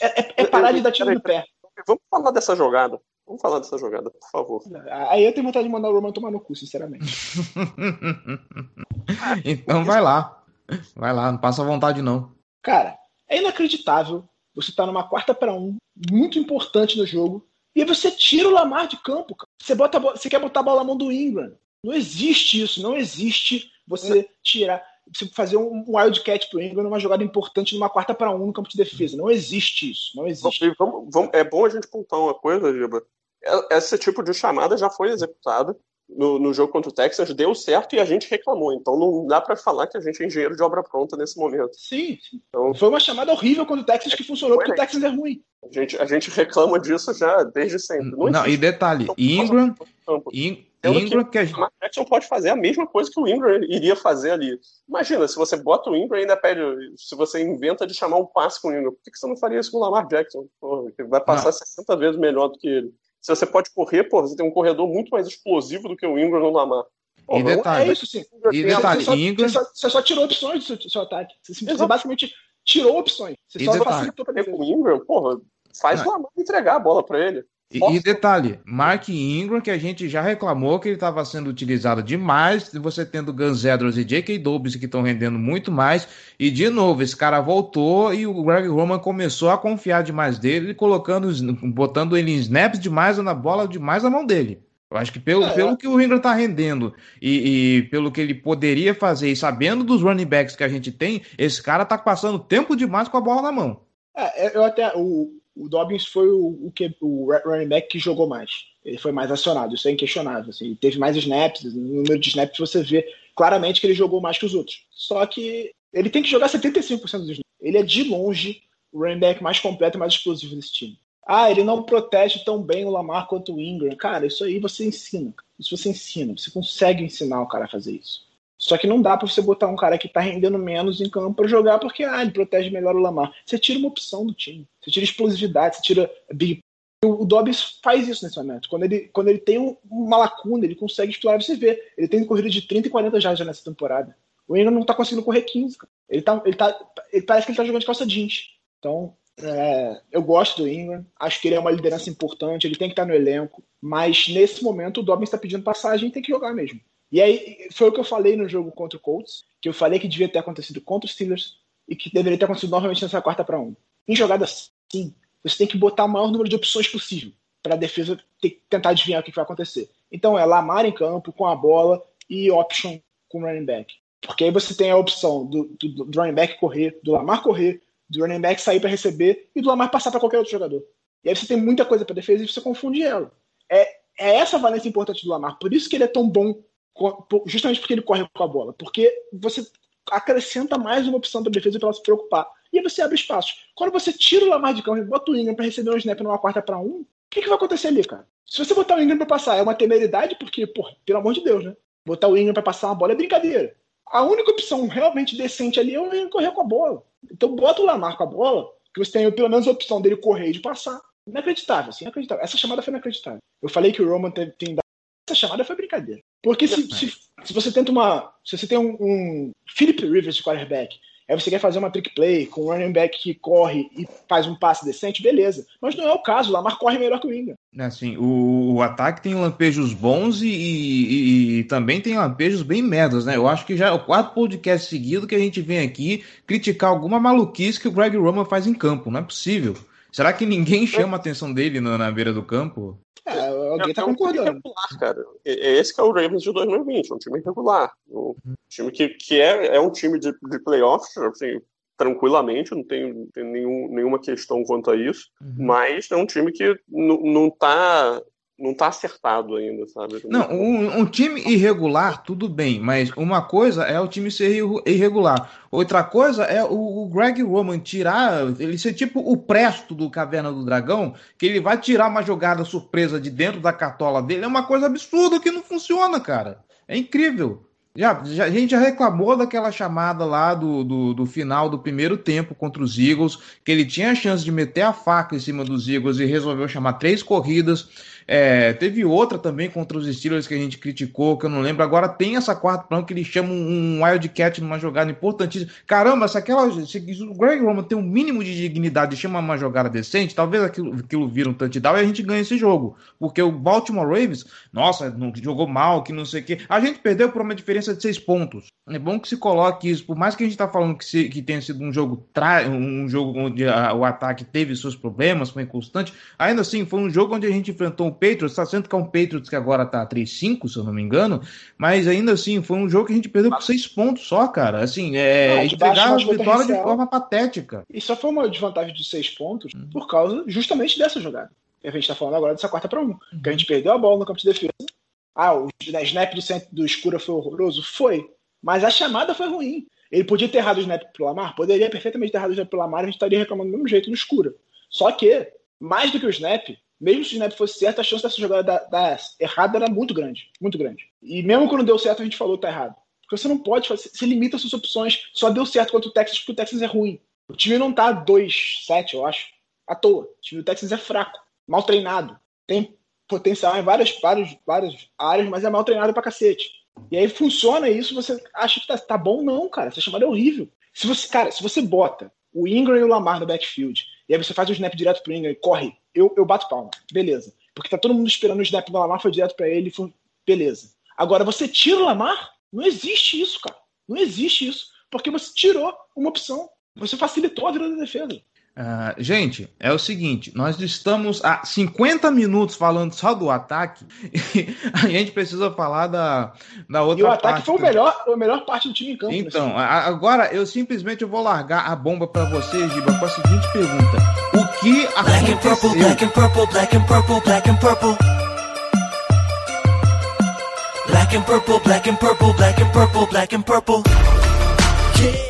é, é, é parar de dar tiro no pé. Vamos falar dessa jogada. Vamos falar dessa jogada, por favor. Aí eu tenho vontade de mandar o Roman tomar no cu, sinceramente. então vai lá. Vai lá, não passa vontade não. Cara, é inacreditável. Você tá numa quarta para um, muito importante no jogo, e aí você tira o Lamar de campo, cara. Você, bota, você quer botar a bola na mão do Ingram. Não existe isso, não existe você tirar, você fazer um wildcat pro Ingram numa jogada importante numa quarta para um no campo de defesa. Não existe isso, não existe. Vamos- vamos- é bom a gente pontar uma coisa, Giba. É- Esse tipo de chamada já foi executada no, no jogo contra o Texas, deu certo e a gente reclamou. Então não dá pra falar que a gente é engenheiro de obra pronta nesse momento. Sim, sim. Então- Foi uma chamada horrível contra o Texas que funcionou porque o? Texas é ruim. A gente, a gente reclama disso já desde sempre. Não, Não, e detalhe, Ingram. In- Ingram que a O gente Lamar Jackson pode fazer a mesma coisa que o Ingram iria fazer ali. Imagina, se você bota o Ingram e ainda pede, se você inventa de chamar um passe com o Ingram, por que que você não faria isso com o Lamar Jackson? Porra, que vai passar Não. 60 vezes melhor do que ele. Se você pode correr, pô, você tem um corredor muito mais explosivo do que o Ingram no Lamar. Pô, E vamos- detalhe, É isso, sim. E tem- detalhe, você, só, Ingram- você, só, você só tirou opções do seu, seu ataque. Você, você basicamente tirou opções. Você E só detalhe, facilitou pra defesa. com o Ingram, porra, faz Não. o Lamar entregar a bola pra ele. E, e detalhe, Mark Ingram, que a gente já reclamou que ele estava sendo utilizado demais, você tendo Gus Edwards e J.K. Dobbs que estão rendendo muito mais, e de novo, esse cara voltou e o Greg Roman começou a confiar demais dele, colocando, botando ele em snaps demais na bola demais na mão dele. Eu acho que pelo, É, pelo que o Ingram tá rendendo e, e pelo que ele poderia fazer, e sabendo dos running backs que a gente tem, esse cara tá passando tempo demais com a bola na mão. É, eu até. O, o Dobbins foi o, o, que, o running back que jogou mais. Ele foi mais acionado, isso é inquestionável. Assim, ele teve mais snaps, no número de snaps você vê claramente que ele jogou mais que os outros. Só que ele tem que jogar 75% dos snaps. Ele é de longe o running back mais completo e mais explosivo desse time. Ah, ele não protege tão bem o Lamar quanto o Ingram. Cara, isso aí você ensina. Isso você ensina. Você consegue ensinar o cara a fazer isso. Só que não dá pra você botar um cara que tá rendendo menos em campo pra jogar porque ah, ele protege melhor o Lamar. Você tira uma opção do time. Você tira explosividade, você tira big. O, o Dobbs faz isso nesse momento. Quando ele, quando ele tem um- uma lacuna, ele consegue explorar. Você vê, ele tem corrida de 30 e 40 jardas nessa temporada. O Ingram não tá conseguindo correr 15. Cara. Ele, tá, ele, tá, ele parece que ele tá jogando de calça jeans. Então, é, eu gosto do Ingram. Acho que ele é uma liderança importante. Ele tem que estar no elenco. Mas nesse momento, o Dobbins está pedindo passagem e tem que jogar mesmo. E aí, foi o que eu falei no jogo contra o Colts, que eu falei que devia ter acontecido contra os Steelers e que deveria ter acontecido novamente nessa quarta para um. Em jogada assim, você tem que botar o maior número de opções possível para a defesa ter, tentar adivinhar o que vai acontecer. Então é Lamar em campo com a bola e option com running back. Porque aí você tem a opção do, do, do running back correr, do Lamar correr, do running back sair para receber e do Lamar passar para qualquer outro jogador. E aí você tem muita coisa para defesa e você confunde ela. É, é essa valência importante do Lamar. Por isso que ele é tão bom justamente porque ele corre com a bola. Porque você acrescenta mais uma opção para a defesa para ela se preocupar. E aí você abre espaço. Quando você tira o Lamar de campo e bota o Ingram para receber um snap numa quarta para um, o que, que vai acontecer ali, cara? Se você botar o Ingram para passar, é uma temeridade, porque, porra, pelo amor de Deus, né? Botar o Ingram para passar uma bola é brincadeira. A única opção realmente decente ali é o Ingram correr com a bola. Então bota o Lamar com a bola, que você tem pelo menos a opção dele correr e de passar. Inacreditável, assim, inacreditável. Essa chamada foi inacreditável. Eu falei que o Roman tem, tem dado. Essa chamada foi brincadeira. Porque se, se, se você tenta uma. Se você tem um, um Philip Rivers de quarterback, aí você quer fazer uma trick play com um running back que corre e faz um passe decente, beleza. Mas não é o caso. O Lamar corre melhor que o Ingram. Assim, o, o ataque tem lampejos bons e, e- e também tem lampejos bem merdas, né? Eu acho que já é o quarto podcast seguido que a gente vem aqui criticar alguma maluquice que o Greg Roman faz em campo. Não é possível. Será que ninguém chama a atenção dele na, na beira do campo? É, alguém tá é um time concordando. regular, cara. É é esse que é o Ravens de 2020, um time regular. Um time que, que é, é um time de, de playoffs, assim, tranquilamente, não tem, tem nenhum, nenhuma questão quanto a isso, mas é um time que não, não tá não tá acertado ainda, sabe? Não, um, um time irregular, tudo bem, mas uma coisa é o time ser irregular. Outra coisa é o, o Greg Roman tirar, ele ser tipo o presto do Caverna do Dragão, que ele vai tirar uma jogada surpresa de dentro da cartola dele, é uma coisa absurda que não funciona, cara. É incrível. Já, já- a gente já reclamou daquela chamada lá do, do, do final do primeiro tempo contra os Eagles, que ele tinha a chance de meter a faca em cima dos Eagles e resolveu chamar três corridas. É, teve outra também contra os Steelers que a gente criticou, que eu não lembro. Agora tem essa quarta plano que eles chamam um Wildcat numa jogada importantíssima. Caramba, se aquela. Se o Greg Roman tem um mínimo de dignidade e chama uma jogada decente, talvez aquilo, aquilo vira um touchdown e a gente ganha esse jogo. Porque o Baltimore Ravens, nossa, não jogou mal, que não sei o quê. A gente perdeu por uma diferença de seis pontos. É bom que se coloque isso, por mais que a gente tá falando que, se, que tenha sido um jogo tra... um jogo onde a, o ataque teve seus problemas, foi inconstante, ainda assim foi um jogo onde a gente enfrentou um Patriots, tá sendo que é um Patriots que agora tá 3-5, se eu não me engano, mas ainda assim foi um jogo que a gente perdeu por seis pontos só, cara. Assim, é, entregar a vitória de forma patética. E só foi uma desvantagem de seis pontos hum. por causa justamente dessa jogada. A gente tá falando agora dessa quarta para um, hum. que a gente perdeu a bola no campo de defesa. Ah, o snap do, centro, do escura foi horroroso? Foi. Mas a chamada foi ruim. Ele podia ter errado o snap pro Lamar? Poderia perfeitamente ter errado o snap pro Lamar, a gente estaria reclamando do mesmo jeito no escuro. Só que, mais do que o snap, mesmo se o snap fosse certo, a chance dessa jogada da, da errada era muito grande. Muito grande. E mesmo quando deu certo, a gente falou que tá errado. Porque você não pode fazer, você limita suas opções. Só deu certo contra o Texas porque o Texas é ruim. O time não tá 2-7, eu acho, à toa. O time do Texas é fraco, mal treinado. Tem potencial em várias, várias, várias áreas, mas é mal treinado pra cacete. E aí funciona isso, você acha que tá, tá bom? Não, cara. Essa chamada é horrível. Se você, cara, se você bota o Ingram e o Lamar no backfield, e aí você faz o snap direto pro Ingram e corre, eu, eu bato palma. Beleza. Porque tá todo mundo esperando o snap do Lamar, foi direto para ele, foi... beleza. Agora, você tira o Lamar? Não existe isso, cara. Não existe isso. Porque você tirou uma opção. Você facilitou a vida da defesa. Uh, gente, é o seguinte: nós estamos há 50 minutos falando só do ataque e a gente precisa falar da, da outra parte. E o ataque parte, foi o melhor, a melhor parte do time em campo. Então, agora eu simplesmente vou largar a bomba para vocês, Giba, com a seguinte pergunta: O que black aconteceu? Black and purple, black and purple, black and purple, black and purple. Black and purple, black and purple, black and purple, black and purple. Yeah.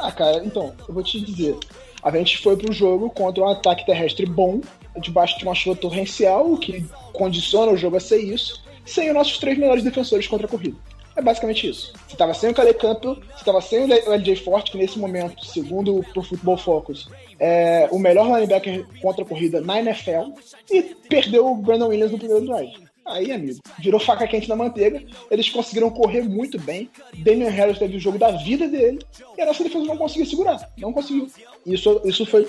Ah, cara, então, eu vou te dizer. A gente foi pro jogo contra um ataque terrestre bom, debaixo de uma chuva torrencial, que condiciona o jogo a ser isso, sem os nossos três melhores defensores contra a corrida. É basicamente isso. Você estava sem o Calais Campbell, você estava sem o LJ Forte, que nesse momento, segundo o Football Focus, é o melhor linebacker contra a corrida na NFL, e perdeu o Brandon Williams no primeiro drive. Aí, amigo, virou faca quente na manteiga. Eles conseguiram correr muito bem. Damian Harris teve o jogo da vida dele. E a nossa defesa não conseguiu segurar. Não conseguiu. Isso, isso foi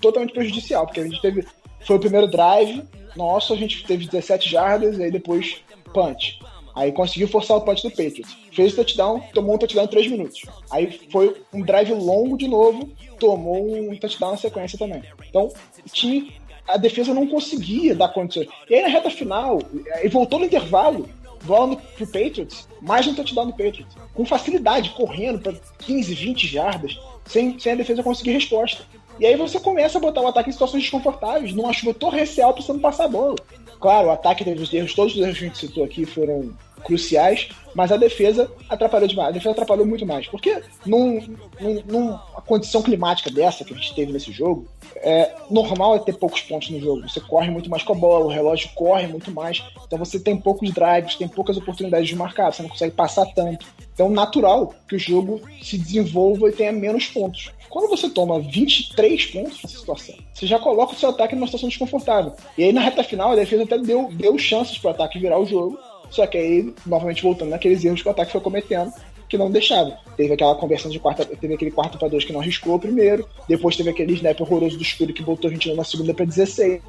totalmente prejudicial, porque a gente teve. Foi o primeiro drive. Nossa, a gente teve 17 jardas e aí depois punch. Aí conseguiu forçar o punch do Patriots. Fez o touchdown, tomou um touchdown em 3 minutos. Aí foi um drive longo de novo, tomou um touchdown na sequência também. Então, o time a defesa não conseguia dar condições. E aí na reta final, e voltou no intervalo, bola pro Patriots, mais um touchdown do Patriots. Com facilidade, correndo para 15, 20 jardas, sem, sem a defesa conseguir resposta. E aí você começa a botar o ataque em situações desconfortáveis, numa chuva torrencial precisando passar a bola. Claro, o ataque teve os erros, todos os erros que a gente citou aqui foram cruciais, mas a defesa atrapalhou demais. A defesa atrapalhou muito mais. Porque num, num, numa condição climática dessa que a gente teve nesse jogo, é normal é ter poucos pontos no jogo. Você corre muito mais com a bola, o relógio corre muito mais. Então você tem poucos drives, tem poucas oportunidades de marcar, você não consegue passar tanto. Então, natural que o jogo se desenvolva e tenha menos pontos. Quando você toma 23 pontos nessa situação, você já coloca o seu ataque numa situação desconfortável. E aí, na reta final, a defesa até deu, deu chances para o ataque virar o jogo. Só que aí, novamente voltando naqueles erros que o ataque foi cometendo, que não deixava. Teve aquela conversão de quarta, teve aquele quarto para dois que não arriscou primeiro, depois teve aquele snap horroroso do escuro que voltou a gente na segunda para 16,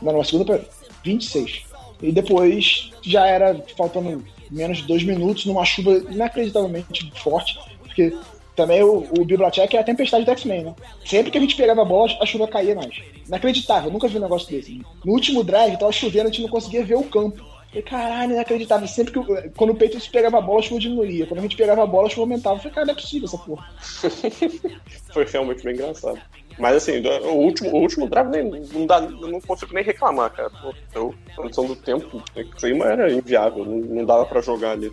não, na segunda para 26. E depois já era faltando menos de dois minutos numa chuva inacreditavelmente forte, porque também o, o Belichick é a tempestade do X-Men, né? Sempre que a gente pegava a bola, a chuva caía mais. Inacreditável, nunca vi um negócio desse. No último drive, tava chovendo, a gente não conseguia ver o campo. E caralho, inacreditável. Sempre que quando o Patriots pegava a bola, a chuva diminuía. Quando a gente pegava a bola, a chuva aumentava. Eu falei, cara, não é possível essa porra. Foi realmente bem engraçado. Mas assim, o último, o último drive nem, não, dá, não consigo nem reclamar, cara. Pô, a condição do tempo, o clima era inviável, não, não dava para jogar ali.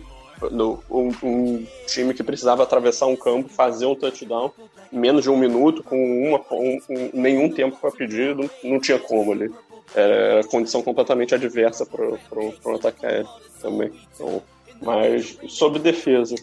No, um, um, time que precisava atravessar um campo, fazer um touchdown, menos de um minuto, com uma, um, um, nenhum tempo para pedir, não, não tinha como ali era condição completamente adversa para o ataque aéreo também. Então, mas sobre defesa,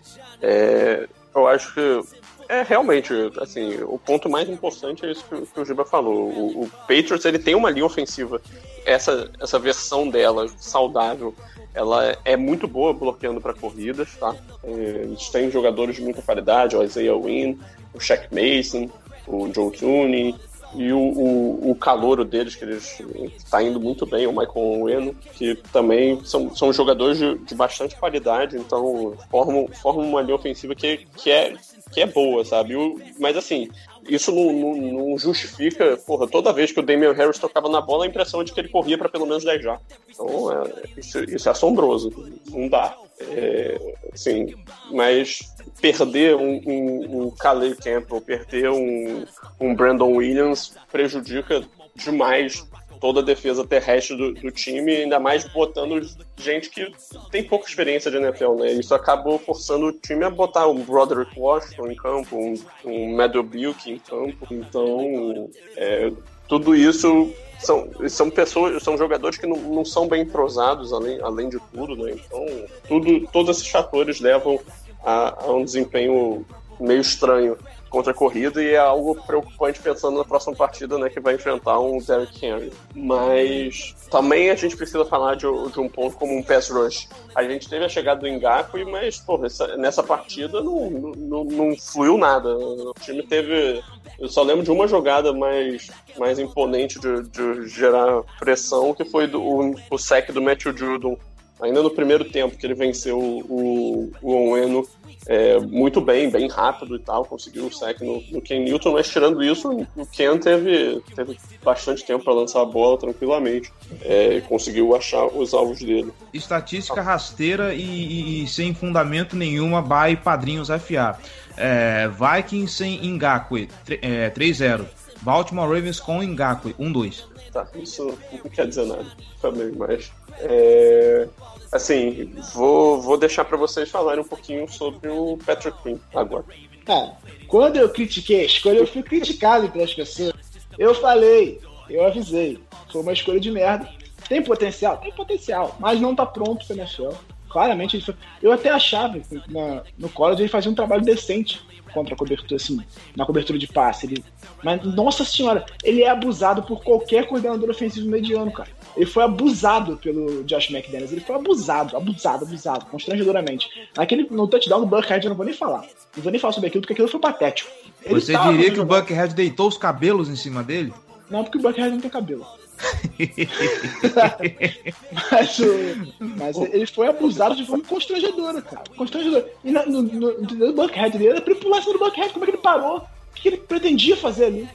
é, Eu acho que é realmente, assim, o ponto mais importante é isso que, que o Giba falou. O, o, Patriots ele tem uma linha ofensiva, essa, essa versão dela saudável, ela é muito boa bloqueando para corridas, tá? É, eles têm jogadores de muita qualidade, o Isaiah Wynn, o Shaq Mason, o Joe Tooney, e o, o, o calouro deles, que eles está indo muito bem, o Michael Ueno, que também são, são jogadores de, de bastante qualidade, então formam, formam uma linha ofensiva que, que, é, que é boa, sabe? O, mas assim, isso não, não, não, justifica, porra, toda vez que o Damian Harris tocava na bola, a impressão de que ele corria para pelo menos 10 já. Então, é, isso, isso, é assombroso. Não dá. É, assim, mas perder um, um, um Calais Campbell, perder um, um Brandon Williams prejudica demais toda a defesa terrestre do, do, time, ainda mais botando gente que tem pouca experiência de NFL, né? Isso acabou forçando o time a botar um Broderick Washington em campo, um, um Meadow Bilk em campo. Então, é, tudo isso são, são pessoas, são jogadores que não, não são bem entrosados, além, além de tudo, né? Então, tudo, todos esses fatores levam a, a um desempenho meio estranho contra a corrida e é algo preocupante pensando na próxima partida, né, que vai enfrentar um Derrick Henry. Mas também a gente precisa falar de, de um ponto como um pass rush. A gente teve a chegada do Ngakwe, mas pô, nessa, partida não, não, não fluiu nada. O time teve eu só lembro de uma jogada mais, mais imponente de, de gerar pressão, que foi do, o, o sec do Matthew Judon, ainda no primeiro tempo, que ele venceu o, o Onwenu é, muito bem, bem rápido e tal, conseguiu o sec no, no Ken Newton, mas tirando isso, o Ken teve, teve bastante tempo para lançar a bola tranquilamente é, e conseguiu achar os alvos dele. Estatística rasteira e, e, e sem fundamento nenhuma, by Padrinhos FA. É, Vikings sem Ngakwe, é, 3-0. Baltimore Ravens com Ngakwe, 1-2. Tá, isso não quer dizer nada também, mas. É, assim, vou, vou deixar para vocês falarem um pouquinho sobre o Patrick agora. Tá, quando eu critiquei a escolha, eu fui criticado pelas pessoas. Eu falei, eu avisei, foi uma escolha de merda. Tem potencial? Tem potencial, mas não tá pronto pra NFL. Claramente, ele foi... eu até achava que na, no college ele fazia um trabalho decente contra a cobertura, assim, na cobertura de passe. Ele... Mas, nossa senhora, ele é abusado por qualquer coordenador ofensivo mediano, cara. Ele foi abusado pelo Josh McDaniels. Ele foi abusado, abusado, abusado, constrangedoramente. Naquele, no touchdown do Buckhead eu não vou nem falar. Não vou nem falar sobre aquilo, porque aquilo foi patético. Ele Você diria que o Buckhead deitou os cabelos em cima dele? Não, porque o Buckhead não tem cabelo. mas, mas ele foi abusado de forma constrangedora, cara. Constrangedora. E no, no, no, Buckhead, ele era cima do Buckhead. Como é que ele parou? O que ele pretendia fazer ali?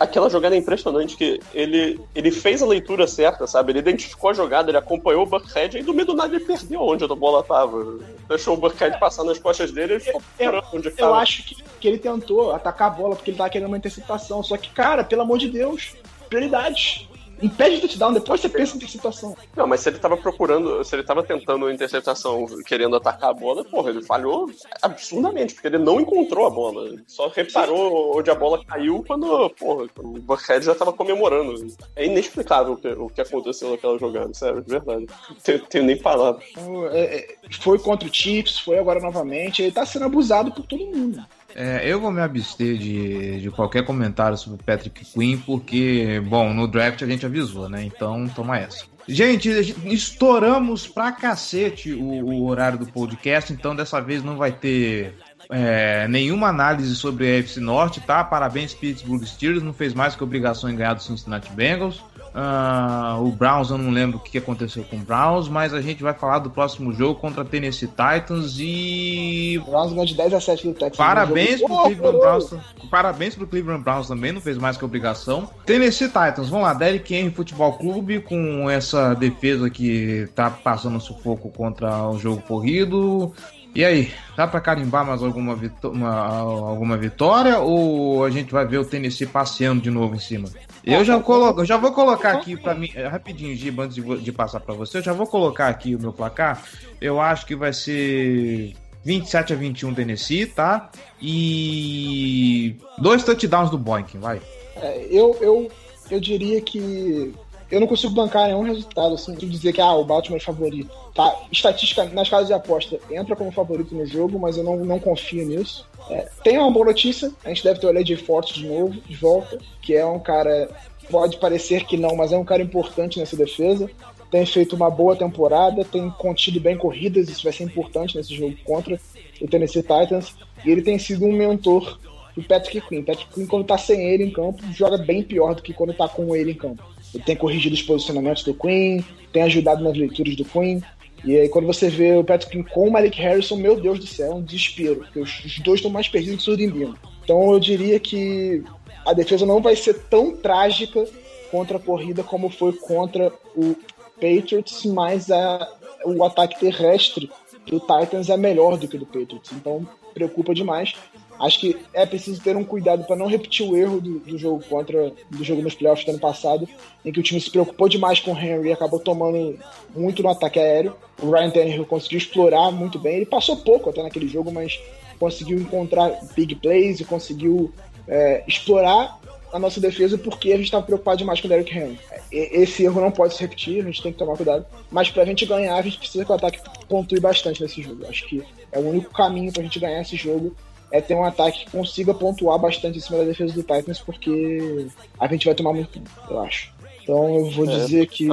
Aquela jogada é impressionante que ele, ele fez a leitura certa, sabe? Ele identificou a jogada, ele acompanhou o Buckhead e do meio do nada ele perdeu onde a bola tava. Deixou o Buckhead passar nas costas dele e ficou eu, onde Eu acho que, que ele tentou atacar a bola porque ele tava querendo uma interceptação. Só que, cara, pelo amor de Deus, prioridades impede o touchdown, depois você pensa em interceptação. Não, mas se ele tava procurando, se ele tava tentando interceptação, querendo atacar a bola, porra, ele falhou absurdamente, porque ele não encontrou a bola. Só reparou onde a bola caiu quando, porra, o Buckhead já tava comemorando. É inexplicável o que, o que aconteceu naquela jogada, sério, de verdade. Não tenho, tenho nem palavras. É, é, foi contra o Chips, foi agora novamente, ele tá sendo abusado por todo mundo. É, eu vou me abster de, de qualquer comentário sobre Patrick Quinn, porque, bom, no draft a gente avisou, né? Então, toma essa. Gente, estouramos pra cacete o, o horário do podcast, então dessa vez não vai ter é, nenhuma análise sobre a FC Norte, tá? Parabéns, Pittsburgh Steelers, não fez mais que obrigação em ganhar do Cincinnati Bengals. Uh, o Browns, eu não lembro o que aconteceu com o Browns, mas a gente vai falar do próximo jogo contra Tennessee Titans e. O Browns ganhou de 10 a 7 no Texas. Parabéns pro, Cleveland Browns, parabéns pro Cleveland Browns também, não fez mais que obrigação. Tennessee Titans, vamos lá, Derrick Henry Futebol Clube com essa defesa que tá passando sufoco contra o jogo corrido. E aí, dá para carimbar mais alguma, uma, alguma vitória ou a gente vai ver o Tennessee passeando de novo em cima? Eu já, coloco, eu já vou colocar aqui para mim, é, rapidinho, Giba, antes de, de passar para você, eu já vou colocar aqui o meu placar. Eu acho que vai ser 27 a 21 Tennessee, tá? E dois touchdowns do Boink, vai. É, eu, eu, eu diria que eu não consigo bancar nenhum resultado, assim, de dizer que ah, o Baltimore é favorito. Tá, estatística nas casas de aposta entra como favorito no jogo, mas eu não, não confio nisso. É, tem uma boa notícia, a gente deve ter o LJ Forte de novo, de volta, que é um cara, pode parecer que não, mas é um cara importante nessa defesa. Tem feito uma boa temporada, tem contido bem corridas, isso vai ser importante nesse jogo contra o Tennessee Titans. E ele tem sido um mentor do Patrick Quinn. Patrick Quinn, quando tá sem ele em campo, joga bem pior do que quando tá com ele em campo. Tem corrigido os posicionamentos do Quinn, tem ajudado nas leituras do Quinn. E aí, quando você vê o Patrick Quinn com o Malik Harrison, meu Deus do céu, é um desespero. Porque os, os dois estão mais perdidos que surdimbino. Então eu diria que a defesa não vai ser tão trágica contra a corrida como foi contra o Patriots, mas a, o ataque terrestre do Titans é melhor do que o do Patriots. Então preocupa demais. Acho que é preciso ter um cuidado para não repetir o erro do, do, jogo contra do jogo nos playoffs do ano passado, em que o time se preocupou demais com o Henry e acabou tomando muito no ataque aéreo. O Ryan Tannehill conseguiu explorar muito bem. Ele passou pouco até naquele jogo, mas conseguiu encontrar big plays e conseguiu é, explorar a nossa defesa porque a gente estava preocupado demais com o Derrick Henry. Esse erro não pode se repetir, a gente tem que tomar cuidado. Mas para a gente ganhar, a gente precisa que o ataque pontue bastante nesse jogo. Acho que é o único caminho para a gente ganhar esse jogo é ter um ataque que consiga pontuar bastante em cima da defesa do Titans, porque a gente vai tomar muito, eu acho. Então eu vou é, dizer que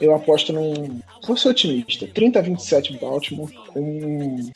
eu aposto num. Vou ser otimista. 30 a 27 Baltimore, com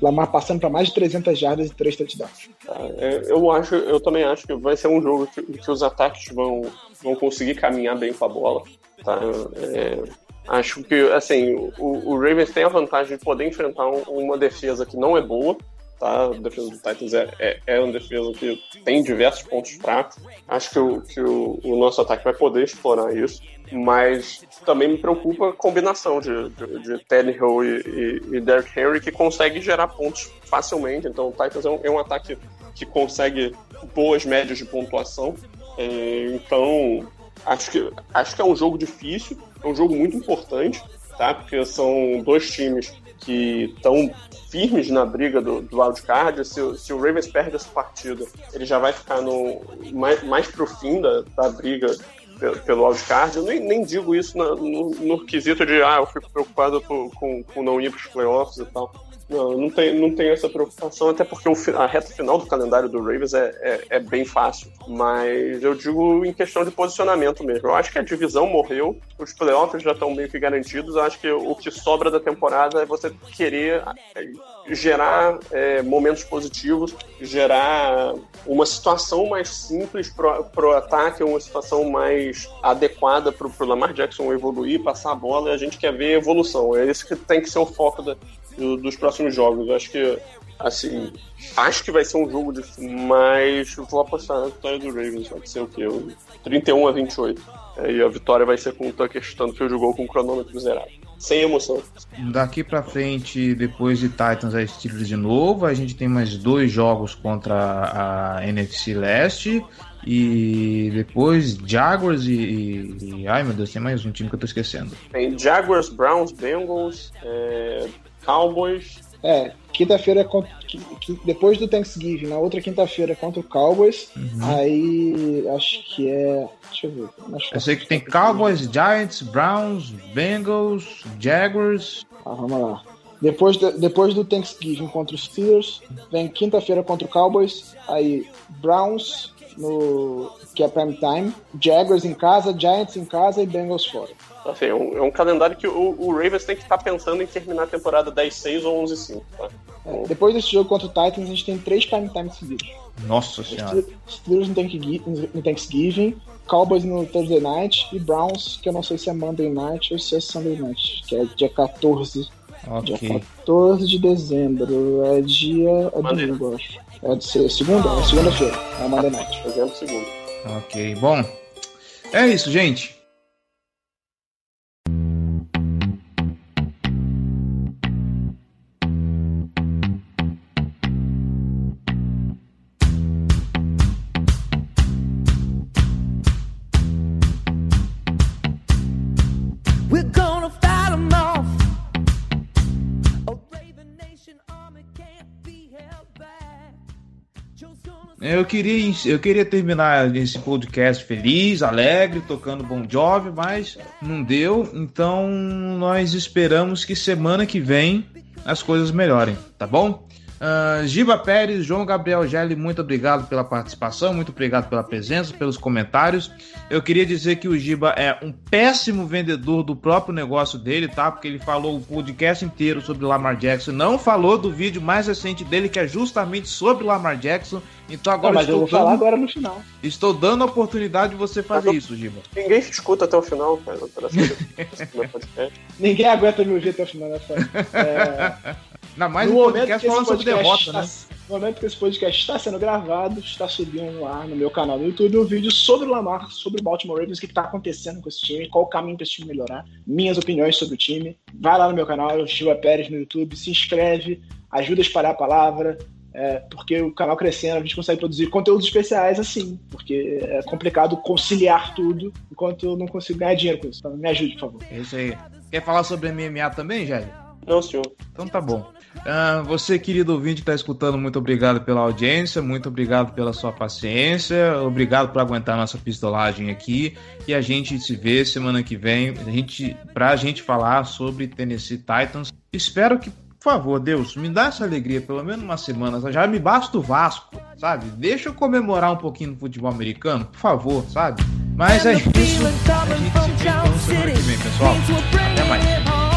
Lamar passando para mais de 300 jardas e 3 touchdowns. É, eu acho, eu também acho que vai ser um jogo que, que os ataques vão, vão conseguir caminhar bem com a bola. Tá? É, acho que assim o, o, Ravens tem a vantagem de poder enfrentar um, uma defesa que não é boa, tá? A defesa do Titans é, é, é uma defesa que tem diversos pontos fracos. Acho que, o, que o, o nosso ataque vai poder explorar isso, mas também me preocupa a combinação de, de, de Tannehill e, e, e Derrick Henry que consegue gerar pontos facilmente. Então o Titans é um, é um ataque que consegue boas médias de pontuação. É, então acho que, acho que é um jogo difícil, é um jogo muito importante, tá? Porque são dois times que estão firmes na briga do, do wildcard. Se, se o Ravens perde essa partida, ele já vai ficar no, mais, mais pro fim da, da briga pelo, pelo wildcard. Eu nem, nem digo isso no, no, no, quesito de, ah, eu fico preocupado com, com, com não ir pros playoffs e tal. Não, não tem, não tem essa preocupação, até porque o, a reta final do calendário do Ravens é, é, é, bem fácil. Mas eu digo em questão de posicionamento mesmo. Eu acho que a divisão morreu, os playoffs já estão meio que garantidos. Eu acho que o que sobra da temporada é você querer é, gerar é, momentos positivos, gerar uma situação mais simples pro, pro ataque, uma situação mais adequada pro, pro Lamar Jackson evoluir, passar a bola, e a gente quer ver evolução. É esse que tem que ser o foco da, do, dos próximos jogos. Eu acho que, assim, acho que vai ser um jogo difícil, mas vou apostar na vitória do Ravens. Vai ser o quê? 31 a 28. E a vitória vai ser com o Tucker chutando que jogou com o cronômetro zerado. Sem emoção. Daqui pra frente, depois de Titans é Steelers de novo. A gente tem mais dois jogos contra a NFC Leste. E depois Jaguars e, e, e, Ai meu Deus, tem mais um time que eu tô esquecendo. Tem Jaguars, Browns, Bengals, é, Cowboys. É, quinta-feira depois do Thanksgiving, na outra quinta-feira contra o Cowboys. Uhum. Aí acho que é. Deixa eu ver. eu sei que tem Cowboys, Giants, Browns, Bengals, Jaguars. Ah, vamos lá. Depois, de, depois do Thanksgiving contra os Steelers, vem quinta-feira contra o Cowboys, aí Browns, no, que é prime time, Jaguars em casa, Giants em casa e Bengals fora. Assim, é, um, é um calendário que o, o, Ravens tem que estar tá pensando em terminar a temporada 10-6 ou 11-5. Tá? É, depois desse jogo contra o Titans, a gente tem três prime time seguidos. Nossa senhora. Steelers no Thanksgiving, Cowboys no Thursday Night e Browns, que eu não sei se é Monday Night ou se é Sunday Night, que é dia 14. Okay. Dia 14 de dezembro. É dia. É domingo, acho. É de segunda? É segunda-feira. É Monday Night. Dezembro, segundo. Ok, bom. É isso, gente. Eu queria, eu queria terminar esse podcast feliz, alegre, tocando Bon Jovi, mas não deu. Então nós esperamos que semana que vem as coisas melhorem, tá bom? Uh, Giba Pérez, João Gabriel Gelli, muito obrigado pela participação, muito obrigado pela presença, pelos comentários. Eu queria dizer que o Giba é um péssimo vendedor do próprio negócio dele, tá? Porque ele falou o podcast inteiro sobre Lamar Jackson, não falou do vídeo mais recente dele, que é justamente sobre Lamar Jackson. Então agora Não, mas eu vou estou falar dando, agora no final. estou dando a oportunidade de você fazer Mas eu- isso, Giba. Ninguém escuta até o final, cara. Meu podcast. Ninguém aguenta me ouvir até o final da fase. É, Ainda mais no um momento podcast que esse falando sobre podcast derrota, está, né? No momento que esse podcast está sendo gravado, está subindo lá no meu canal no YouTube um vídeo sobre o Lamar, sobre o Baltimore Ravens, o que está acontecendo com esse time, qual o caminho para esse time melhorar, minhas opiniões sobre o time. Vai lá no meu canal, Gilva Pérez no YouTube, se inscreve, ajuda a espalhar a palavra, é, porque o canal crescendo, a gente consegue produzir conteúdos especiais assim, porque é complicado conciliar tudo enquanto eu não consigo ganhar dinheiro com isso. Então me ajude, por favor. É isso aí. Quer falar sobre MMA também, Jair? Não, senhor. Então tá bom. Ah, você, querido ouvinte que está escutando, muito obrigado pela audiência, muito obrigado pela sua paciência, obrigado por aguentar nossa pistolagem aqui. E a gente se vê semana que vem a gente, pra gente falar sobre Tennessee Titans. Espero que, por favor, Deus, me dá essa alegria, pelo menos uma semana. Já me basta o Vasco, sabe? Deixa eu comemorar um pouquinho no futebol americano, por favor, sabe? Mas é isso. A gente se vê então semana que vem, pessoal. Até mais.